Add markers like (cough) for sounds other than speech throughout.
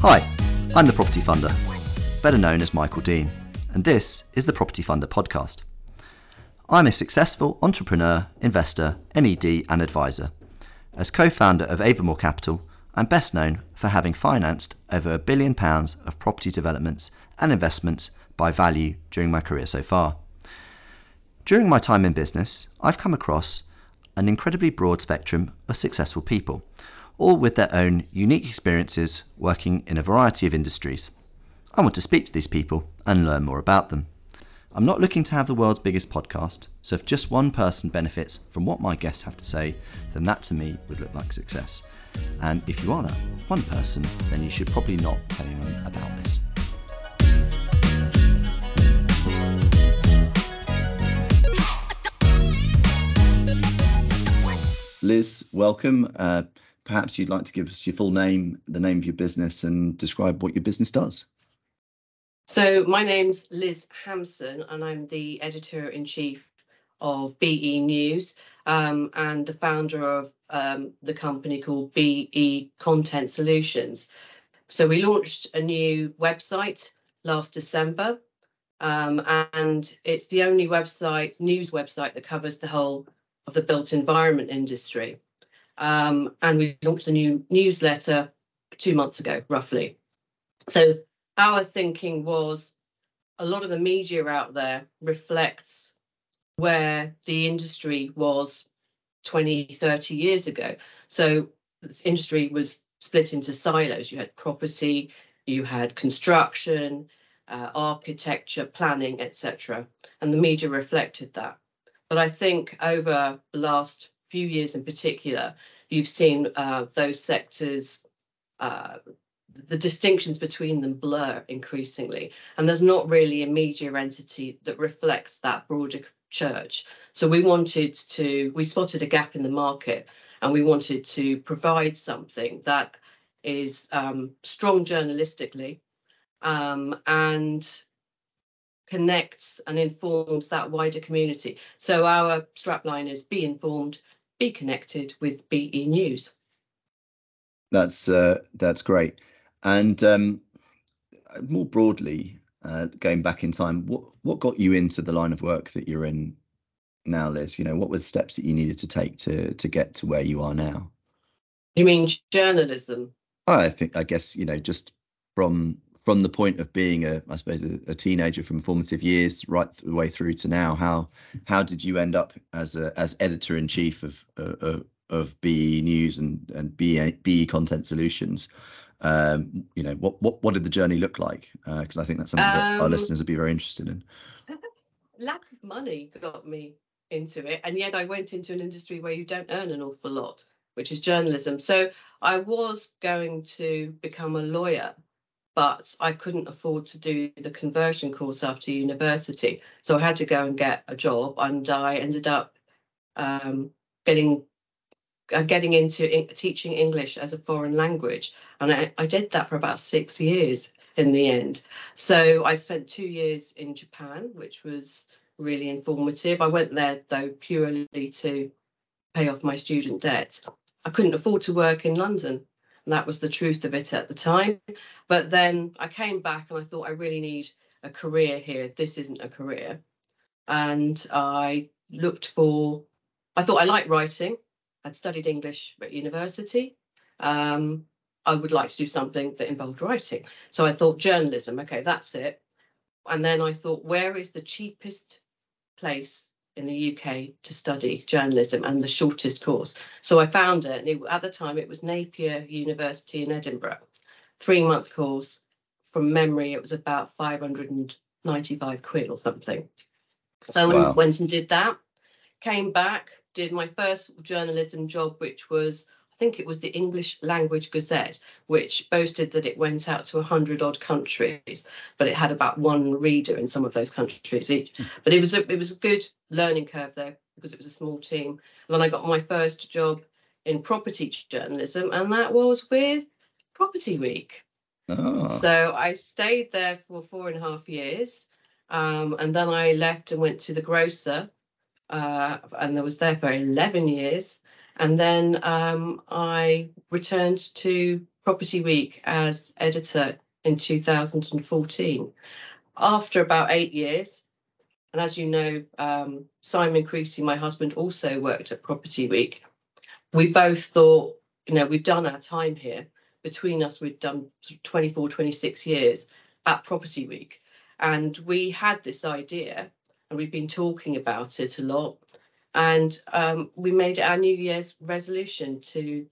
Hi, I'm the Property Funder, better known as Michael Dean, and this is the Property Funder podcast. I'm a successful entrepreneur, investor, NED, and advisor. As co founder of Avamore Capital, I'm best known for having financed over a billion pounds of property developments and investments by value during my career so far. During my time in business, I've come across an incredibly broad spectrum of successful people, all with their own unique experiences working in a variety of industries. I want to speak to these people and learn more about them. I'm not looking to have the world's biggest podcast, so if just one person benefits from what my guests have to say, then that to me would look like success. And if you are that one person, then you should probably not tell anyone about this. Liz, welcome. Uh, perhaps you'd like to give us your full name, the name of your business, and describe what your business does. So my name's Liz Hamson, and I'm the editor in chief of BE News um, and the founder of um, the company called BE Content Solutions. So we launched a new website last December, um, and it's the only website, news website, that covers the whole of the built environment industry. Um, and we launched a new newsletter two months ago, roughly. So our thinking was a lot of the media out there reflects where the industry was 20, 30 years ago. So this industry was split into silos. You had property, you had construction, uh, architecture, planning, etc. And the media reflected that. But I think over the last few years in particular, you've seen uh, those sectors, uh, the distinctions between them blur increasingly. And there's not really a media entity that reflects that broader church. So we wanted to, we spotted a gap in the market and we wanted to provide something that is um, strong journalistically um, and connects and informs that wider community. So our strapline is be informed, be connected with BE News. That's uh, that's great. And um, more broadly, uh, going back in time, what what got you into the line of work that you're in now, Liz? You know, what were the steps that you needed to take to to get to where you are now? You mean journalism? I think I guess you know just from from the point of being a I suppose a, a teenager from formative years right the way through to now. How how did you end up as a as editor in chief of uh, of BE News and and BE, BE Content Solutions? Um, you know, what what what did the journey look like? Because uh, I think that's something that um, our listeners would be very interested in. (laughs) Lack of money got me into it, and yet I went into an industry where you don't earn an awful lot, which is journalism. So I was going to become a lawyer, but I couldn't afford to do the conversion course after university, so I had to go and get a job, and I ended up um, getting uh, getting into in, teaching English as a foreign language. And I, I, did that for about six years in the end. So I spent two years in Japan, which was really informative. I went there though purely to pay off my student debt. I couldn't afford to work in London. And that was the truth of it at the time. But then I came back and I thought I really need a career here. This isn't a career. And I looked for, I thought I liked writing. I'd studied English at university. Um, I would like to do something that involved writing. So I thought journalism, okay, that's it. And then I thought, where is the cheapest place in the UK to study journalism and the shortest course? So I found it. And it, at the time, it was Napier University in Edinburgh, three month course. From memory, it was about 595 quid or something. So wow. I went and did that, came back, did my first journalism job, which was I think it was the English Language Gazette, which boasted that it went out to 100 odd countries, but it had about one reader in some of those countries each. Hmm. But it was a, it was a good learning curve there, because it was a small team. And then I got my first job in property journalism, and that was with Property Week. Oh. So I stayed there for four and a half years, um, and then I left and went to the grocer, uh, and I was there for 11 years. And then um, I returned to Property Week as editor in 2014. After about eight years, and as you know, um, Simon Creasy, my husband, also worked at Property Week. We both thought, you know, we've done our time here. Between us, we'd done 24, 26 years at Property Week. And we had this idea, we've been talking about it a lot. And um, we made our New Year's resolution to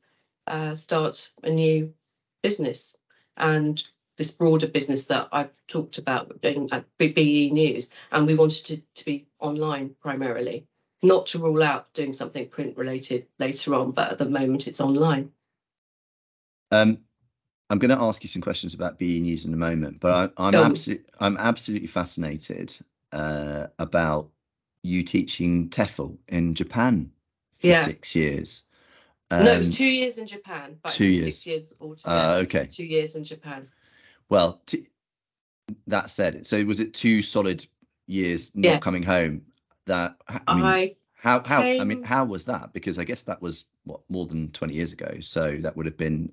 uh, start a new business. And this broader business that I've talked about in at BE News, and we wanted to, to be online primarily, not to rule out doing something print related later on, but at the moment it's online. Um, I'm going to ask you some questions about BE News in a moment, but I, absolutely I'm absolutely fascinated uh, about you teaching TEFL in Japan for Yeah. six years. no, it Um, was two years in Japan, but two six years. years altogether. uh, okay. two years in Japan. Well, t- that said, so was it two solid years not Yes. coming home? That I mean, I how how I mean, how was that? Because I guess that was what more than 20 years ago. So that would have been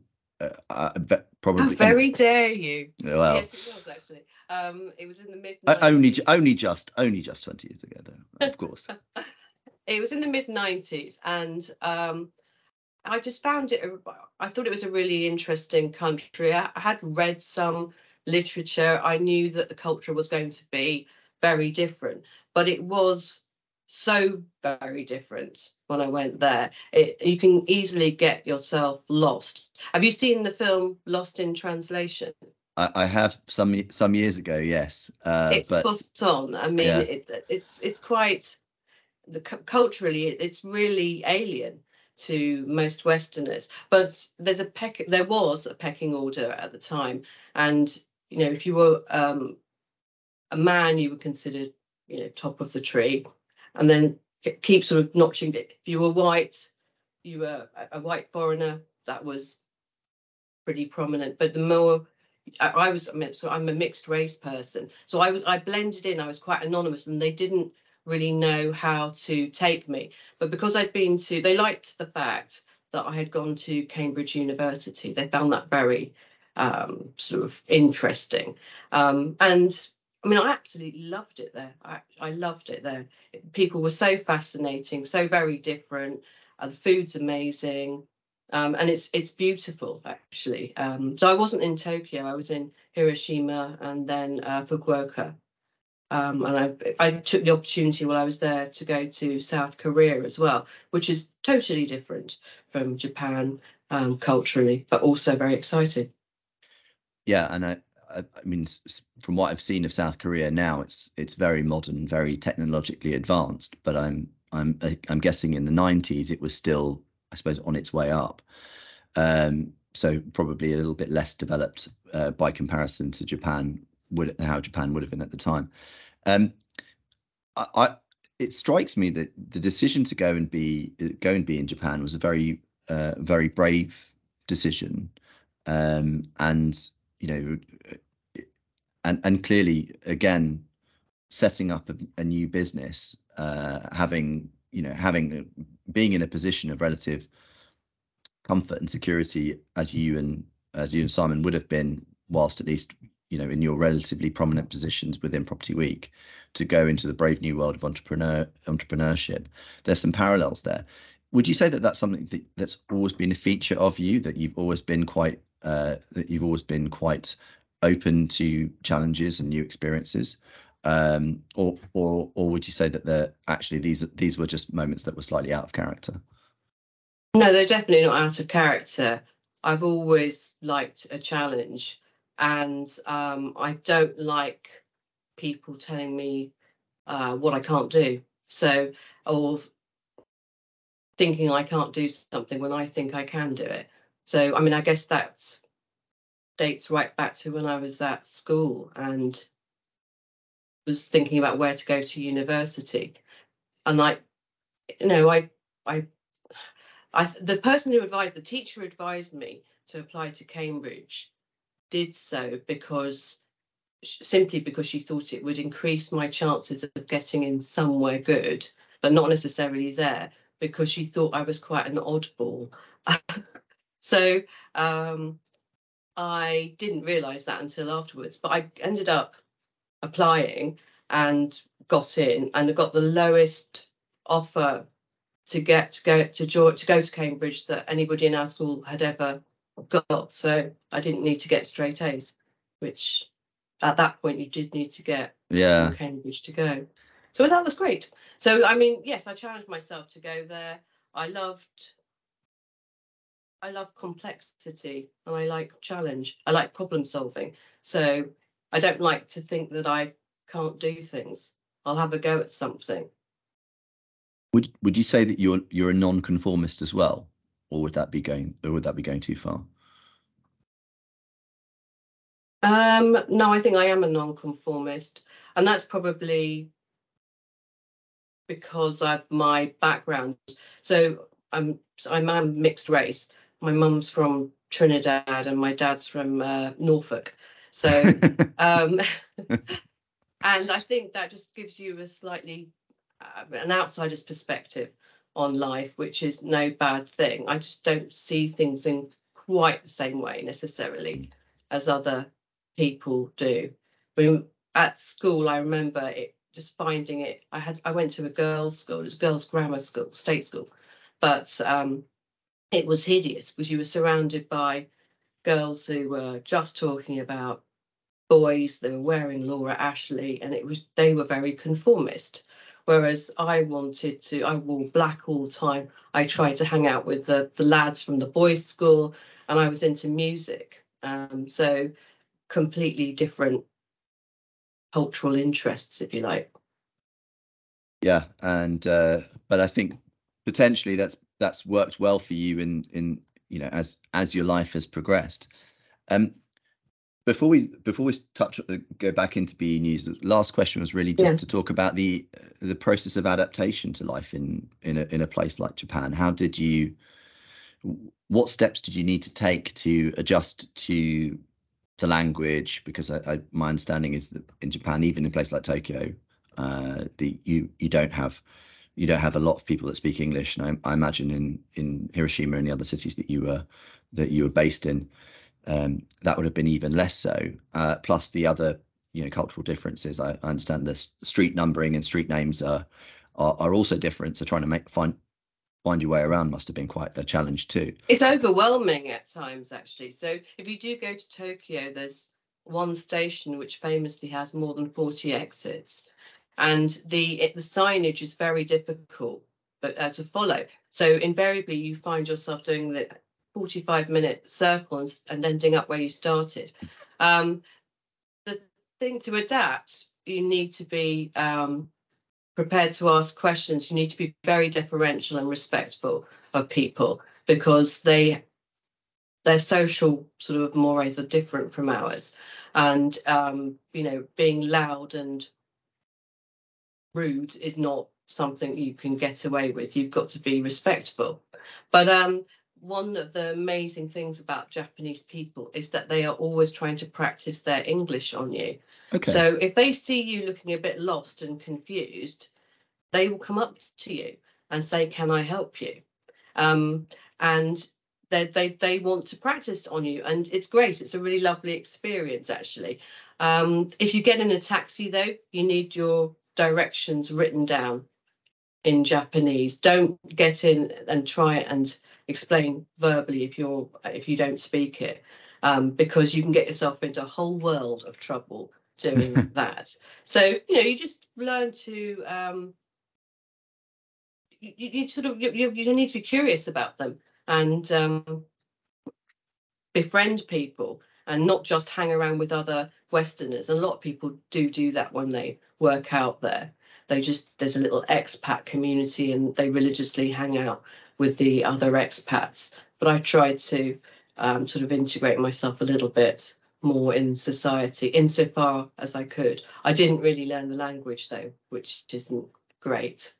uh, uh, ve- how probably very (laughs) dare you? well. yes, it was actually. Um, it was in the mid. Uh, only, only just, only just twenty years ago, though. Of (laughs) course. it was in the mid '90s, and um, i just found it I thought it was a really interesting country I, I had read some literature i knew that the culture was going to be very different but it was so very different when i went there it, you can easily get yourself lost have you seen the film lost in translation I, I have some some years ago, yes, uh, it's but spot on. I mean, Yeah. it, it's it's quite the culturally, it's really alien to most Westerners. But there's a peck, there was a pecking order at the time, and you know, if you were um, a man, you were considered you know top of the tree, and then keep sort of notching it. If you were white, you were a, white foreigner. That was pretty prominent. But the more I, I was, I mean, so I'm a mixed race person, so I was, I blended in. I was quite anonymous, and they didn't really know how to take me. But because I'd been to, they liked the fact that I had gone to Cambridge University. They found that very um, sort of interesting, um, and I mean, I absolutely loved it there. I, I loved it there. People were so fascinating, so very different. Uh, the food's amazing um, and it's it's beautiful actually. Um, so I wasn't in Tokyo. I was in Hiroshima and then uh, Fukuoka. Um, and I I took the opportunity while I was there to go to South Korea as well, which is totally different from Japan um, culturally, but also very exciting. yeah, and I, I, mean, from what I've seen of South Korea now, it's it's very modern, very technologically advanced. But I'm I'm I'm guessing in the 90s it was still, I suppose, on its way up. Um, so probably a little bit less developed uh, by comparison to Japan, would how Japan would have been at the time. Um, I, I it strikes me that the decision to go and be go and be in Japan was a very uh, very brave decision, um, and you know, and and clearly again setting up a, a new business, uh, having you know having being in a position of relative comfort and security as you and as you and Simon would have been whilst at least you know in your relatively prominent positions within Property Week to go into the brave new world of entrepreneur entrepreneurship. There's some parallels there. Would you say that that's something that, that's always been a feature of you that you've always been quite uh, that you've always been quite open to challenges and new experiences, um, or or or would you say that they're actually these these were just moments that were slightly out of character? No, they're definitely not out of character. I've always liked a challenge, and um, I don't like people telling me uh, what I can't do. So, or thinking I can't do something when I think I can do it. So, I mean, I guess that dates right back to when I was at school and was thinking about where to go to university. And like you know, I, I, I, the person who advised, the teacher advised me to apply to Cambridge, did so because simply because she thought it would increase my chances of getting in somewhere good, but not necessarily there, because she thought I was quite an oddball. (laughs) so um, I didn't realise that until afterwards, but I ended up applying and got in, and got the lowest offer to get to go to to go to Cambridge that anybody in our school had ever got. So I didn't need to get straight A's, which at that point you did need to get yeah Cambridge to go. So that was great. So I mean, yes, I challenged myself to go there. I loved I love complexity and I like challenge. I like problem solving. So I don't like to think that I can't do things. I'll have a go at something. Would would you say that you're you're a non-conformist as well, or would that be going or would that be going too far? Um, no, I think I am a non-conformist, and that's probably because of my background. So I'm I'm a mixed race. My mum's from Trinidad and my dad's from uh, Norfolk. So (laughs) um, (laughs) and I think that just gives you a slightly uh, an outsider's perspective on life, which is no bad thing. I just don't see things in quite the same way necessarily as other people do. I mean, at school, I remember it just finding it. I had I went to a girls' school, it was a girls' grammar school, state school, but um, it was hideous because you were surrounded by girls who were just talking about boys. They were wearing Laura Ashley, and it was they were very conformist. Whereas I wanted to, I wore black all the time. I tried to hang out with the, the lads from the boys' school, and I was into music. Um, so completely different cultural interests, if you like. Yeah, and uh, but I think potentially that's that's worked well for you in in you know as as your life has progressed. Um, before we before we touch uh, go back into BE News, the last question was really just yeah. to talk about the the process of adaptation to life in in a in a place like Japan. How did you what steps did you need to take to adjust to the language because I, I, my understanding is that in Japan, even in places like Tokyo, uh, the you you don't have you don't have a lot of people that speak English, and I, I imagine in in Hiroshima and the other cities that you were that you were based in, um, that would have been even less so. Uh, plus the other you know cultural differences. I, I understand the street numbering and street names are, are are also different. So trying to make find find your way around must have been quite a challenge too. It's overwhelming at times, actually. So if you do go to Tokyo, there's one station which famously has more than 40 exits, and the it, the signage is very difficult but, uh, to follow. So invariably, you find yourself doing the 45 minute circle and, and ending up where you started. Um, the thing to adapt, you need to be um, prepared to ask questions, you need to be very deferential and respectful of people because they their social sort of mores are different from ours. And um, you know, being loud and rude is not something you can get away with. You've got to be respectful. But um, one of the amazing things about Japanese people is that they are always trying to practice their English on you. Okay. So if they see you looking a bit lost and confused, they will come up to you and say, "Can I help you?" Um, and they, they they want to practice on you, and it's great. It's a really lovely experience, actually. Um, if you get in a taxi, though, you need your directions written down in Japanese. Don't get in and try and explain verbally if you're if you don't speak it, um, because you can get yourself into a whole world of trouble doing (laughs) that. So you know you just learn to um, you, you sort of you, you need to be curious about them and um, befriend people and not just hang around with other Westerners. A lot of people do do that when they work out there. They just there's a little expat community and they religiously hang out with the other expats. But I tried to um, sort of integrate myself a little bit more in society insofar as I could. I didn't really learn the language though, which isn't great.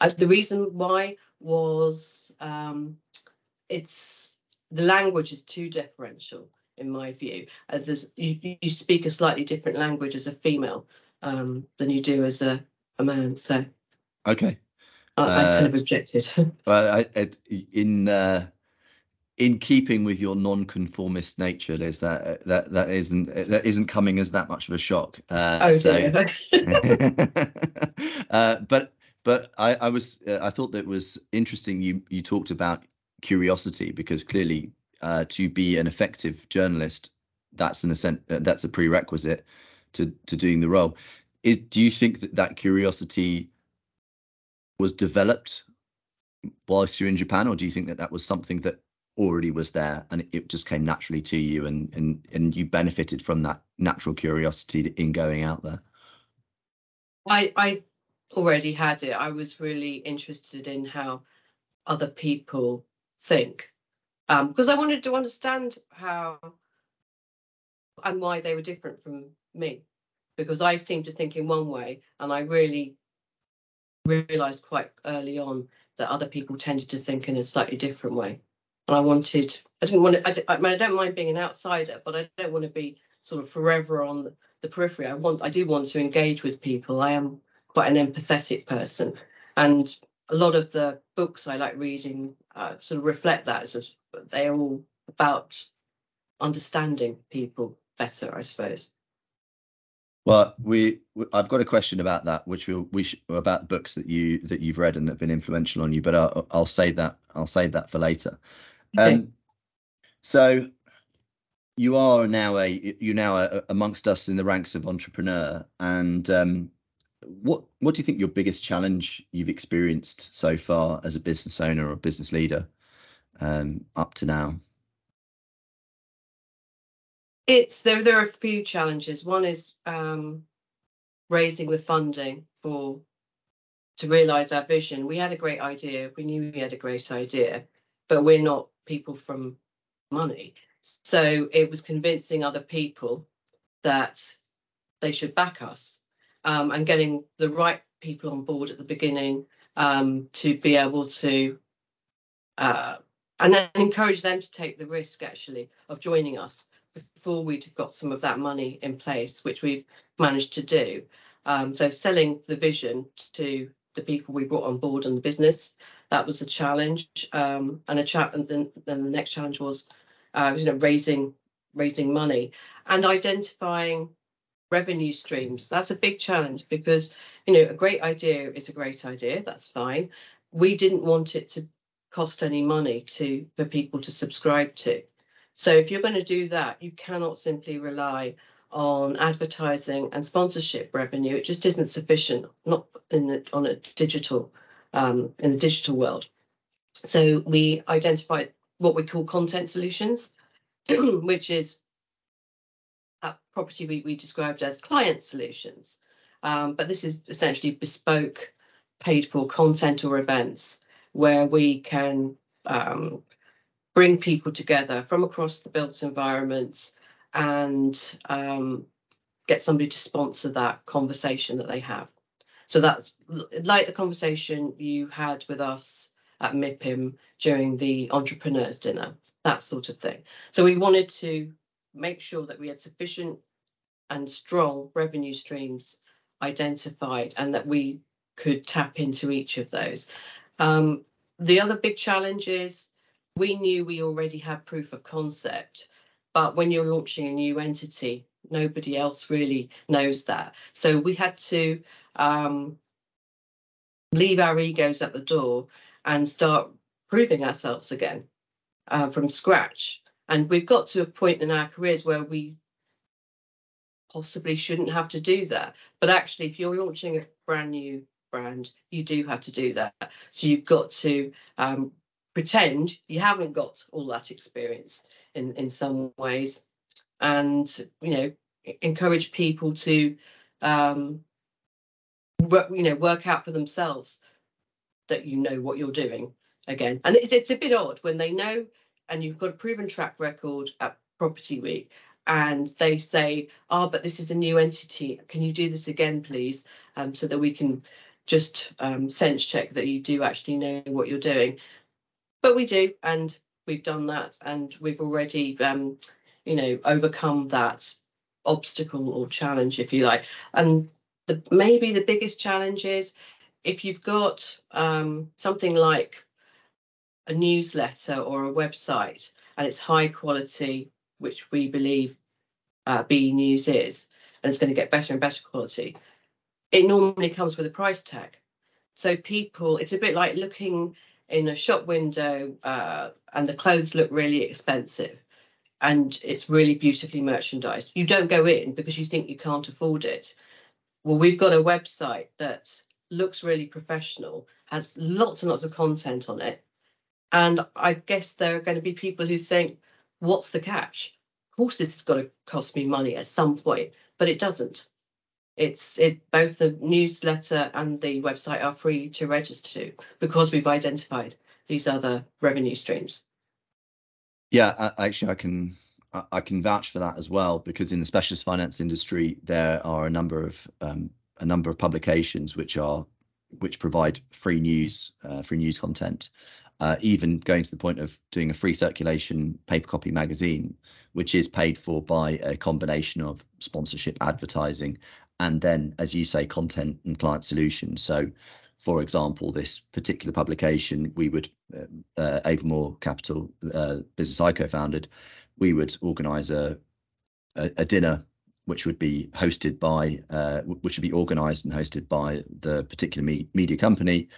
Uh, the reason why was um, it's the language is too differential in my view, as you, you speak a slightly different language as a female um, than you do as a, a man. So okay, I, I kind of uh, objected. (laughs) well, I, I, in uh, in keeping with your non-conformist nature, there's that that that isn't that isn't coming as that much of a shock. Uh, oh so, (laughs) uh, but but I, I was uh, I thought that was interesting. You you talked about curiosity because clearly uh, to be an effective journalist, that's an ascent, uh, that's a prerequisite to to doing the role. It, do you think that that curiosity was developed whilst you're in Japan, or do you think that that was something that already was there and it just came naturally to you and and and you benefited from that natural curiosity in going out there? I I already had it. I was really interested in how other people think because um, I wanted to understand how and why they were different from me because I seemed to think in one way and I really realized quite early on that other people tended to think in a slightly different way. And I wanted I didn't want to I, I mean I don't mind being an outsider but I don't want to be sort of forever on the, the periphery. I want I do want to engage with people. I am quite an empathetic person. And a lot of the books I like reading uh, sort of reflect that as they're all about understanding people better, I suppose. Well, we, I've got a question about that, which we'll, we sh- about books that you that you've read and that have been influential on you, but I'll, I'll save that I'll save that for later. Okay. Um, so you are now a you're now a, amongst us in the ranks of entrepreneur, and um, what what do you think your biggest challenge you've experienced so far as a business owner or business leader um, up to now? It's there. There are a few challenges. One is um, raising the funding for to realise our vision. We had a great idea. We knew we had a great idea, but we're not people from money. So it was convincing other people that they should back us um, and getting the right people on board at the beginning um, to be able to uh, and then encourage them to take the risk actually of joining us before we'd got some of that money in place, which we've managed to do. Um, so selling the vision to the people we brought on board and the business, that was a challenge. Um, and a chat, and then, then the next challenge was, uh, you know, raising raising money and identifying revenue streams. That's a big challenge because you know a great idea is a great idea. That's fine. We didn't want it to cost any money to for people to subscribe to. So if you're going to do that, you cannot simply rely on advertising and sponsorship revenue. It just isn't sufficient, not in the, on a digital um, in the digital world. So we identified what we call content solutions, (clears throat) which is at Property Week, we described as client solutions. Um, but this is essentially bespoke paid for content or events where we can um, bring people together from across the built environments and um, get somebody to sponsor that conversation that they have. So that's like the conversation you had with us at MIPIM during the entrepreneurs dinner, that sort of thing. So we wanted to make sure that we had sufficient and strong revenue streams identified and that we could tap into each of those. Um, the other big challenge is we knew we already had proof of concept, but when you're launching a new entity, nobody else really knows that. So we had to um, leave our egos at the door and start proving ourselves again uh, from scratch. And we've got to a point in our careers where we possibly shouldn't have to do that. But actually, if you're launching a brand new brand, you do have to do that. So you've got to um, pretend you haven't got all that experience in, in some ways and, you know, encourage people to, um, work, you know, work out for themselves that you know what you're doing again. And it's, it's a bit odd when they know and you've got a proven track record at Property Week and they say, oh, but this is a new entity. Can you do this again, please? Um, so that we can just um, sense check that you do actually know what you're doing. But we do, and we've done that, and we've already, um, you know, overcome that obstacle or challenge, if you like. And the, maybe the biggest challenge is if you've got um, something like a newsletter or a website and it's high quality, which we believe uh, BE News is, and it's going to get better and better quality, it normally comes with a price tag. So people, it's a bit like looking in a shop window uh, and the clothes look really expensive and it's really beautifully merchandised. You don't go in because you think you can't afford it. Well, we've got a website that looks really professional, has lots and lots of content on it. And I guess there are going to be people who think, what's the catch? Of course, this has got to cost me money at some point, but it doesn't. It's it both the newsletter and the website are free to register to because we've identified these other revenue streams. Yeah, actually, I can I can vouch for that as well because in the specialist finance industry there are a number of um, a number of publications which are which provide free news uh, free news content uh, even going to the point of doing a free circulation paper copy magazine, which is paid for by a combination of sponsorship, advertising, and then, as you say, content and client solutions. So, for example, this particular publication, we would, uh, uh Capital uh, business I co-founded, we would organise a, a, a dinner which would be hosted by, uh, which would be organised and hosted by the particular me- media company,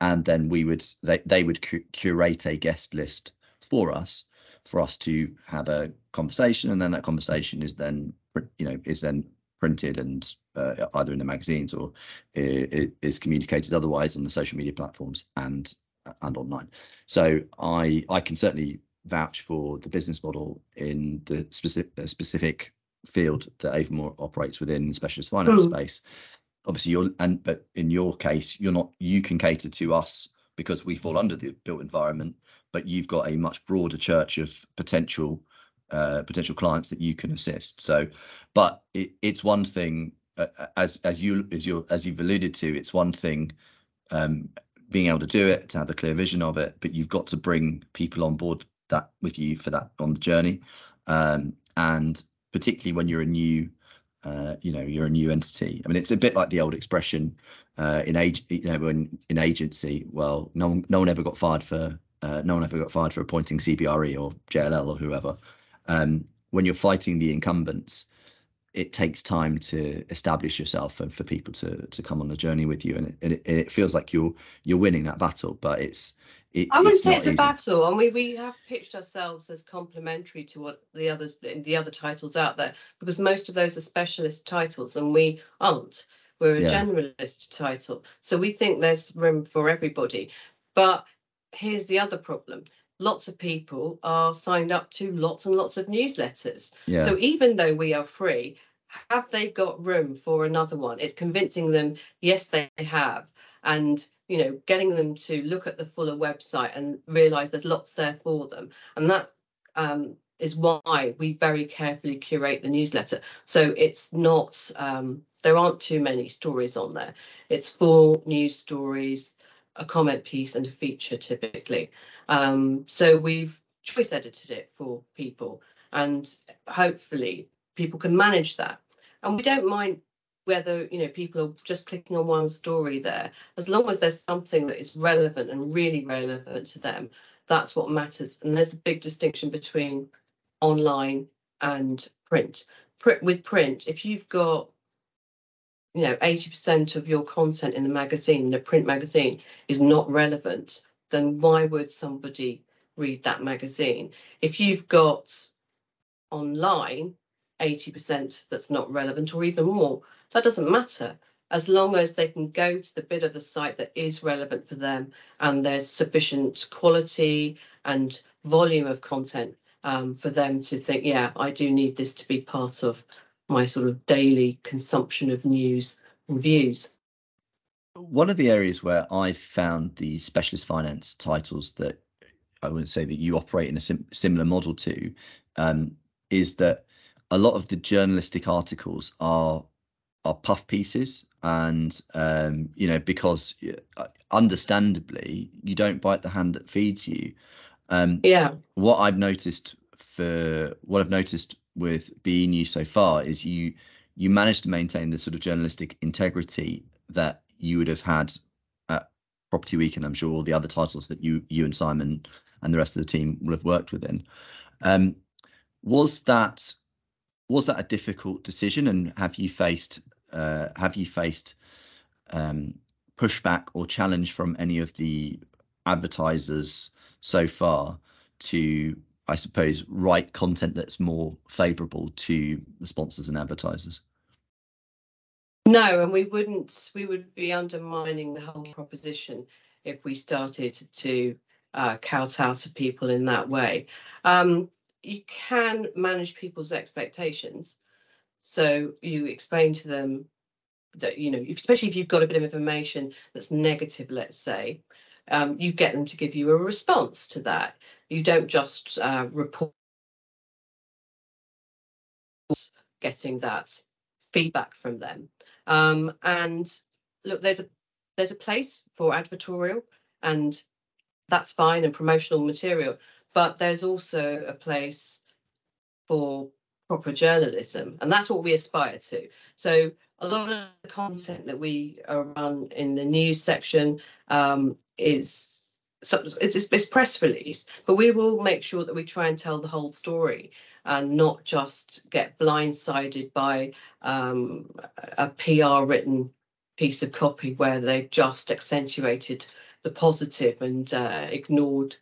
and then we would they, they would cu- curate a guest list for us for us to have a conversation and then that conversation is then you know is then printed and uh, either in the magazines or it is communicated otherwise on the social media platforms and and online so i i can certainly vouch for the business model in the specific specific field that avamore operates within the specialist finance mm. space obviously you're and but in your case you're not you can cater to us because we fall under the built environment but you've got a much broader church of potential uh, potential clients that you can assist so but it, it's one thing uh, as as you as you as you've alluded to it's one thing um, being able to do it to have a clear vision of it but you've got to bring people on board that with you for that on the journey um, and particularly when you're a new uh, you know you're a new entity. I mean, it's a bit like the old expression uh, in age, you know, in agency. Well, no one, no one ever got fired for uh, no one ever got fired for appointing CBRE or JLL or whoever. Um, when you're fighting the incumbents, it takes time to establish yourself and for people to to come on the journey with you. And it, it, it feels like you're you're winning that battle, but it's it, I wouldn't say it's easy. a battle. and we we have pitched ourselves as complementary to what the others the other titles out there because most of those are specialist titles and we aren't. We're a yeah. generalist title, so we think there's room for everybody. But here's the other problem: lots of people are signed up to lots and lots of newsletters. Yeah. So even though we are free, have they got room for another one? It's convincing them, yes, they have, and you know getting them to look at the fuller website and realize there's lots there for them and that um, is why we very carefully curate the newsletter so it's not um, there aren't too many stories on there it's four news stories a comment piece and a feature typically. Um, so we've choice edited it for people and hopefully people can manage that. And we don't mind whether you know people are just clicking on one story there. As long as there's something that is relevant and really relevant to them that's what matters. And there's a big distinction between online and print. With print if you've got you know 80% of your content in a magazine in a print magazine is not relevant then why would somebody read that magazine? If you've got online 80% that's not relevant or even more that doesn't matter. As long as they can go to the bit of the site that is relevant for them and there's sufficient quality and volume of content um, for them to think, yeah, I do need this to be part of my sort of daily consumption of news and views. One of the areas where I've found the specialist finance titles that I would say that you operate in a sim- similar model to um, is that a lot of the journalistic articles are are puff pieces, and um, you know because uh, understandably you don't bite the hand that feeds you. Um, yeah. What I've noticed for what I've noticed with being you so far is you you managed to maintain the sort of journalistic integrity that you would have had at Property Week, and I'm sure all the other titles that you you and Simon and the rest of the team will have worked within. Um, was that was that a difficult decision, and have you faced uh, have you faced um, pushback or challenge from any of the advertisers so far to, I suppose, write content that's more favourable to the sponsors and advertisers? No, and we wouldn't. We would be undermining the whole proposition if we started to uh, kowtow to people in that way. Um, you can manage people's expectations. So you explain to them that, you know, especially if you've got a bit of information that's negative, let's say, um, you get them to give you a response to that. You don't just uh, report getting that feedback from them. Um, and look, there's a there's a place for advertorial, and that's fine and promotional material but there's also a place for proper journalism and that's what we aspire to so a lot of the content that we run in the news section um, is it's, it's, press release but we will make sure that we try and tell the whole story and not just get blindsided by um, a pr written piece of copy where they've just accentuated the positive and uh, ignored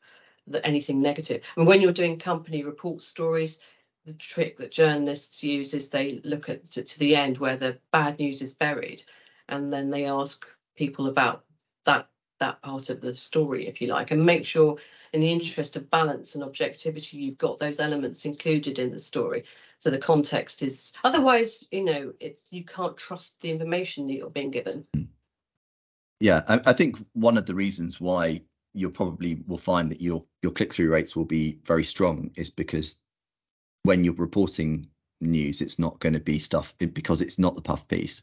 the, anything negative. And when you're doing company report stories, the trick that journalists use is they look at to, to the end where the bad news is buried, and then they ask people about that that part of the story, if you like, and make sure, in the interest of balance and objectivity, you've got those elements included in the story. So the context is otherwise, you know, it's you can't trust the information that you're being given. Yeah, I, I think one of the reasons why you probably will find that your your click through rates will be very strong is because when you're reporting news, it's not going to be stuff because it's not the puff piece.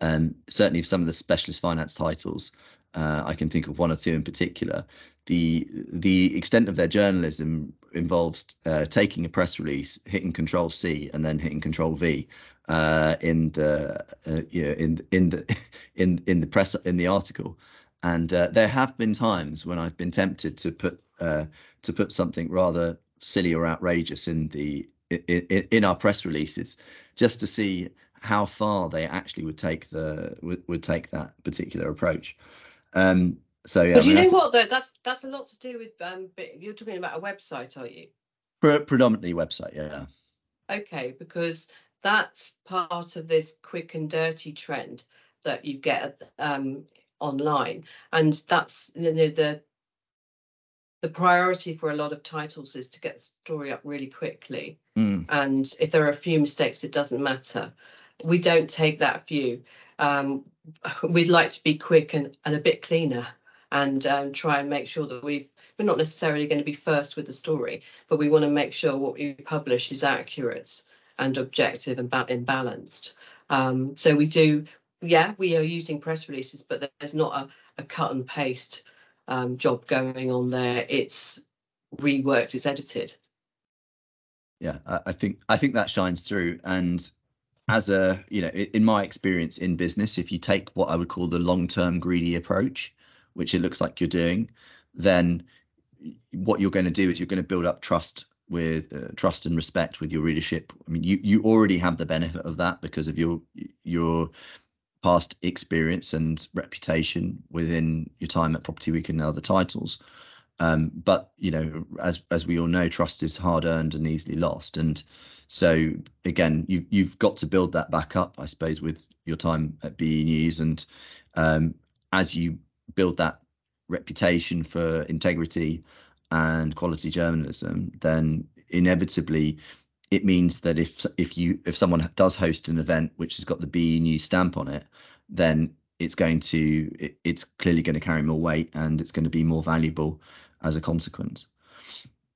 And certainly, if some of the specialist finance titles, uh, I can think of one or two in particular. The the extent of their journalism involves uh, taking a press release, hitting Control C, and then hitting Control V uh, in the uh, in in the (laughs) in in the press in the article, and uh, there have been times when I've been tempted to put uh, to put something rather silly or outrageous in the in, in, our press releases, just to see how far they actually would take the would, would take that particular approach. Um, so yeah. But you know th- what though? That's that's a lot to do with um. You're talking about a website, are you? Pre- predominantly website, yeah. Okay, because that's part of this quick and dirty trend that you get um online, and that's you know the the priority for a lot of titles is to get the story up really quickly. Mm. And if there are a few mistakes, it doesn't matter. We don't take that view. Um, (laughs) we'd like to be quick and, and a bit cleaner and um, try and make sure that we've we're not necessarily going to be first with the story, but we want to make sure what we publish is accurate and objective and, ba- and balanced. Um, so we do yeah, we are using press releases, but there's not a, a cut and paste um, job going on there. It's reworked, it's edited. Yeah, I think I think that shines through. And as a you know, in my experience in business, if you take what I would call the long-term greedy approach, which it looks like you're doing, then what you're going to do is you're going to build up trust with uh, trust and respect with your readership. I mean, you you already have the benefit of that because of your your past experience and reputation within your time at Property Week and other titles. Um, but you know, as as we all know, trust is hard earned and easily lost. And so again, you've you've got to build that back up, I suppose, with your time at BE News. And um, as you build that reputation for integrity and quality journalism, then inevitably it means that if if you if someone does host an event which has got the BE News stamp on it, then it's going to it, it's clearly going to carry more weight and it's going to be more valuable as a consequence.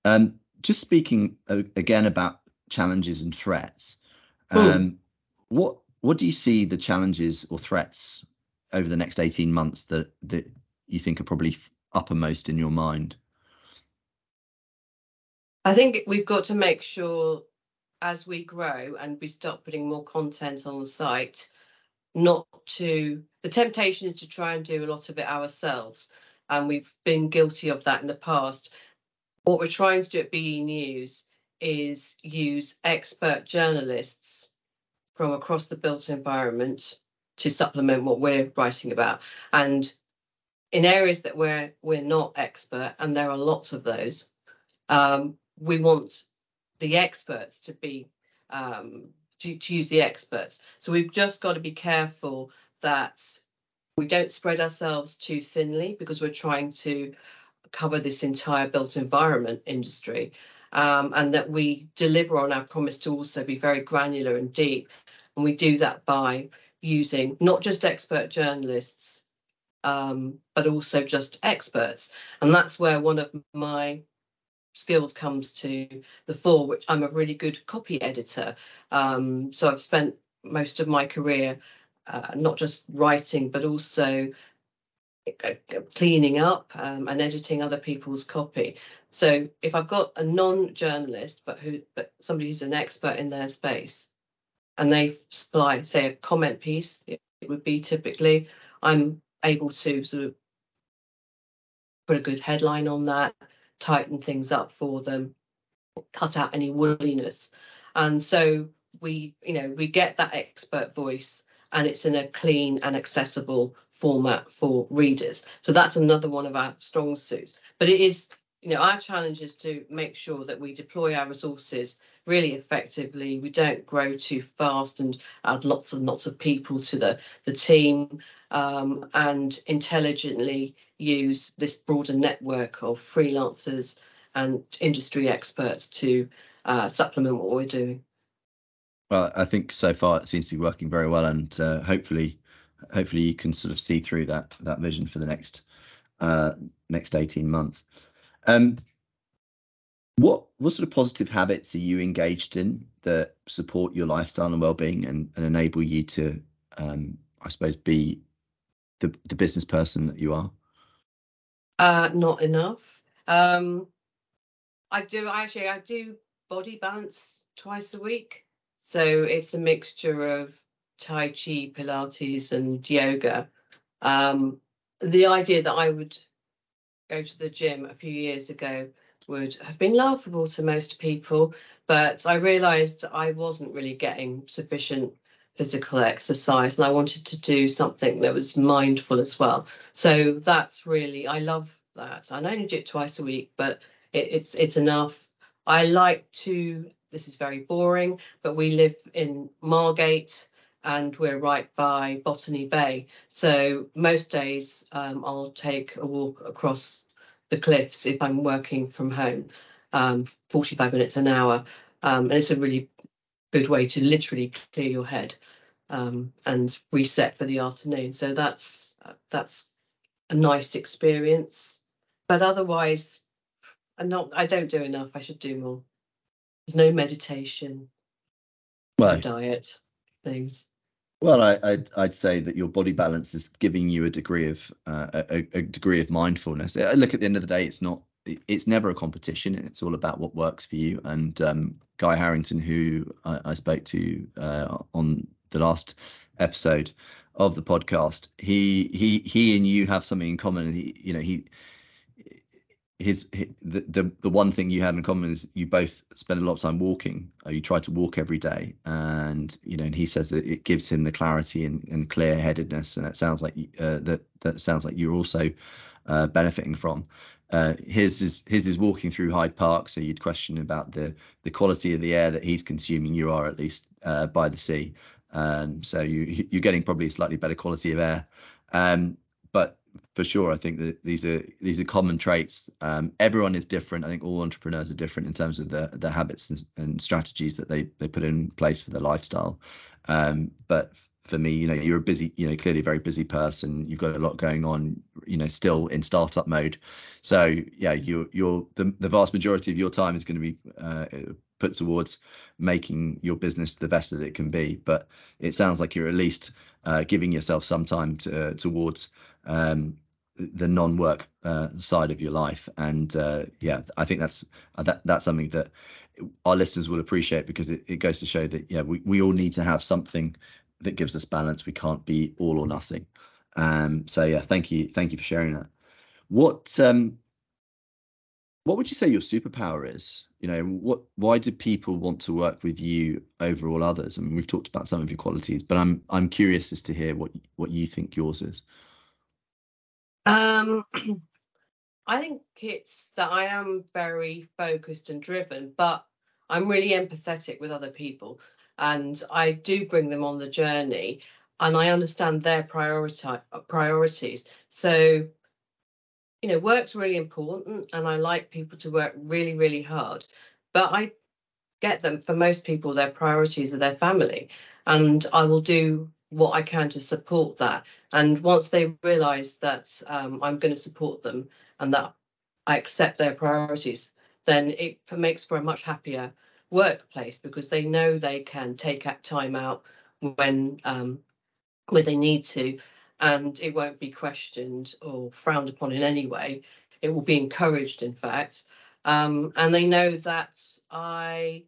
Um, just speaking again about challenges and threats, um, what what do you see the challenges or threats over the next 18 months that that you think are probably uppermost in your mind? I think we've got to make sure as we grow and we start putting more content on the site, not to the temptation is to try and do a lot of it ourselves. And we've been guilty of that in the past. What we're trying to do at BE News is use expert journalists from across the built environment to supplement what we're writing about. And in areas that we're we're not expert, and there are lots of those, um, we want the experts to be um, to, to use the experts. So we've just got to be careful that we don't spread ourselves too thinly because we're trying to cover this entire built environment industry. Um, and that we deliver on our promise to also be very granular and deep. And we do that by using not just expert journalists, um, but also just experts. And that's where one of my skills comes to the fore, which I'm a really good copy editor. Um, so I've spent most of my career uh, not just writing, but also cleaning up um, and editing other people's copy. So if I've got a non-journalist, but who, but somebody who's an expert in their space, and they supply, say, a comment piece, it, it would be typically, I'm able to sort of put a good headline on that, tighten things up for them, cut out any woolliness. And so we, you know, we get that expert voice and it's in a clean and accessible format for readers. So that's another one of our strong suits. But it is, you know, our challenge is to make sure that we deploy our resources really effectively. We don't grow too fast and add lots and lots of people to the, the team um, and intelligently use this broader network of freelancers and industry experts to uh, supplement what we're doing. Well, I think so far it seems to be working very well, and uh, hopefully, hopefully you can sort of see through that that vision for the next uh, next eighteen months. Um, what what sort of positive habits are you engaged in that support your lifestyle and well-being and, and enable you to um, i suppose be the, the business person that you are? Uh, not enough. Um, i do actually i do body balance twice a week. So it's a mixture of tai chi pilates and yoga um, the idea that i would go to the gym a few years ago would have been laughable to most people, but I realised I wasn't really getting sufficient physical exercise and I wanted to do something that was mindful as well. So that's really I love that. I only do it twice a week, but it, it's it's enough. I like to this is very boring, but we live in Margate and we're right by Botany Bay. So most days um, I'll take a walk across the cliffs if I'm working from home, um, 45 minutes an hour. Um, and it's a really good way to literally clear your head um, and reset for the afternoon. So that's that's a nice experience. But otherwise, I'm not. I don't do enough. I should do more. There's no meditation, no diet things. Well, I, would I'd say that your body balance is giving you a degree of uh, a, a, degree of mindfulness. Uh, look, at the end of the day, it's not it's never a competition. It's all about what works for you. And um, Guy Harrington, who I, I spoke to uh, on the last episode of the podcast, he he he and you have something in common. He, you know, he his, his the, the the one thing you have in common is you both spend a lot of time walking. Uh, you try to walk every day, and you know, and he says that it gives him the clarity and, and clear headedness, and it sounds like uh, that that sounds like you're also uh, benefiting from. Uh, his is his is walking through Hyde Park, so you'd question about the the quality of the air that he's consuming. You are at least uh, by the sea, um, so you you're getting probably a slightly better quality of air. Um, but for sure. I think that these are these are common traits. Um, everyone is different. I think all entrepreneurs are different in terms of the the habits and, and strategies that they they put in place for their lifestyle. Um, but for me, you know, you're a busy, you know, clearly a very busy person. You've got a lot going on, you know, still in startup mode. So yeah, you're you're the the vast majority of your time is going to be uh, put towards making your business the best that it can be. But it sounds like you're at least uh, giving yourself some time to, towards um, the non-work uh, side of your life. And uh, yeah, I think that's that, that's something that our listeners will appreciate because it, it goes to show that yeah, we, we all need to have something that gives us balance. We can't be all or nothing. Um, so yeah, thank you, thank you for sharing that. What um, what would you say your superpower is? You know, what why do people want to work with you over all others? I mean, we've talked about some of your qualities, but I'm I'm curious as to hear what what you think yours is. Um, (clears throat) I think it's that I am very focused and driven, but I'm really empathetic with other people, and I do bring them on the journey, and I understand their priority priorities. So you know, work's really important and I like people to work really, really hard. But I get them, for most people, their priorities are their family. And I will do what I can to support that. And once they realize that um, I'm going to support them and that I accept their priorities, then it makes for a much happier workplace because they know they can take time out when um, when they need to and it won't be questioned or frowned upon in any way. It will be encouraged, in fact. Um, and they know that I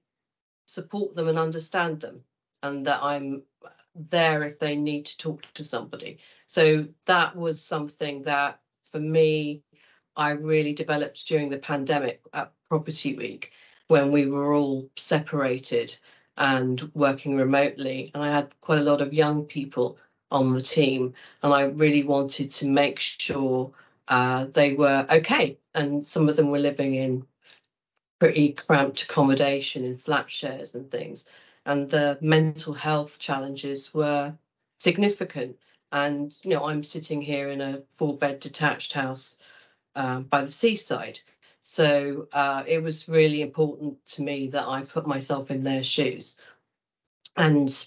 support them and understand them, and that I'm there if they need to talk to somebody. So that was something that, for me, I really developed during the pandemic at Property Week when we were all separated and working remotely. And I had quite a lot of young people on the team, and I really wanted to make sure uh, they were okay. And some of them were living in pretty cramped accommodation in flat shares and things, and the mental health challenges were significant. And you know, I'm sitting here in a four-bed detached house um, by the seaside. So uh, it was really important to me that I put myself in their shoes. And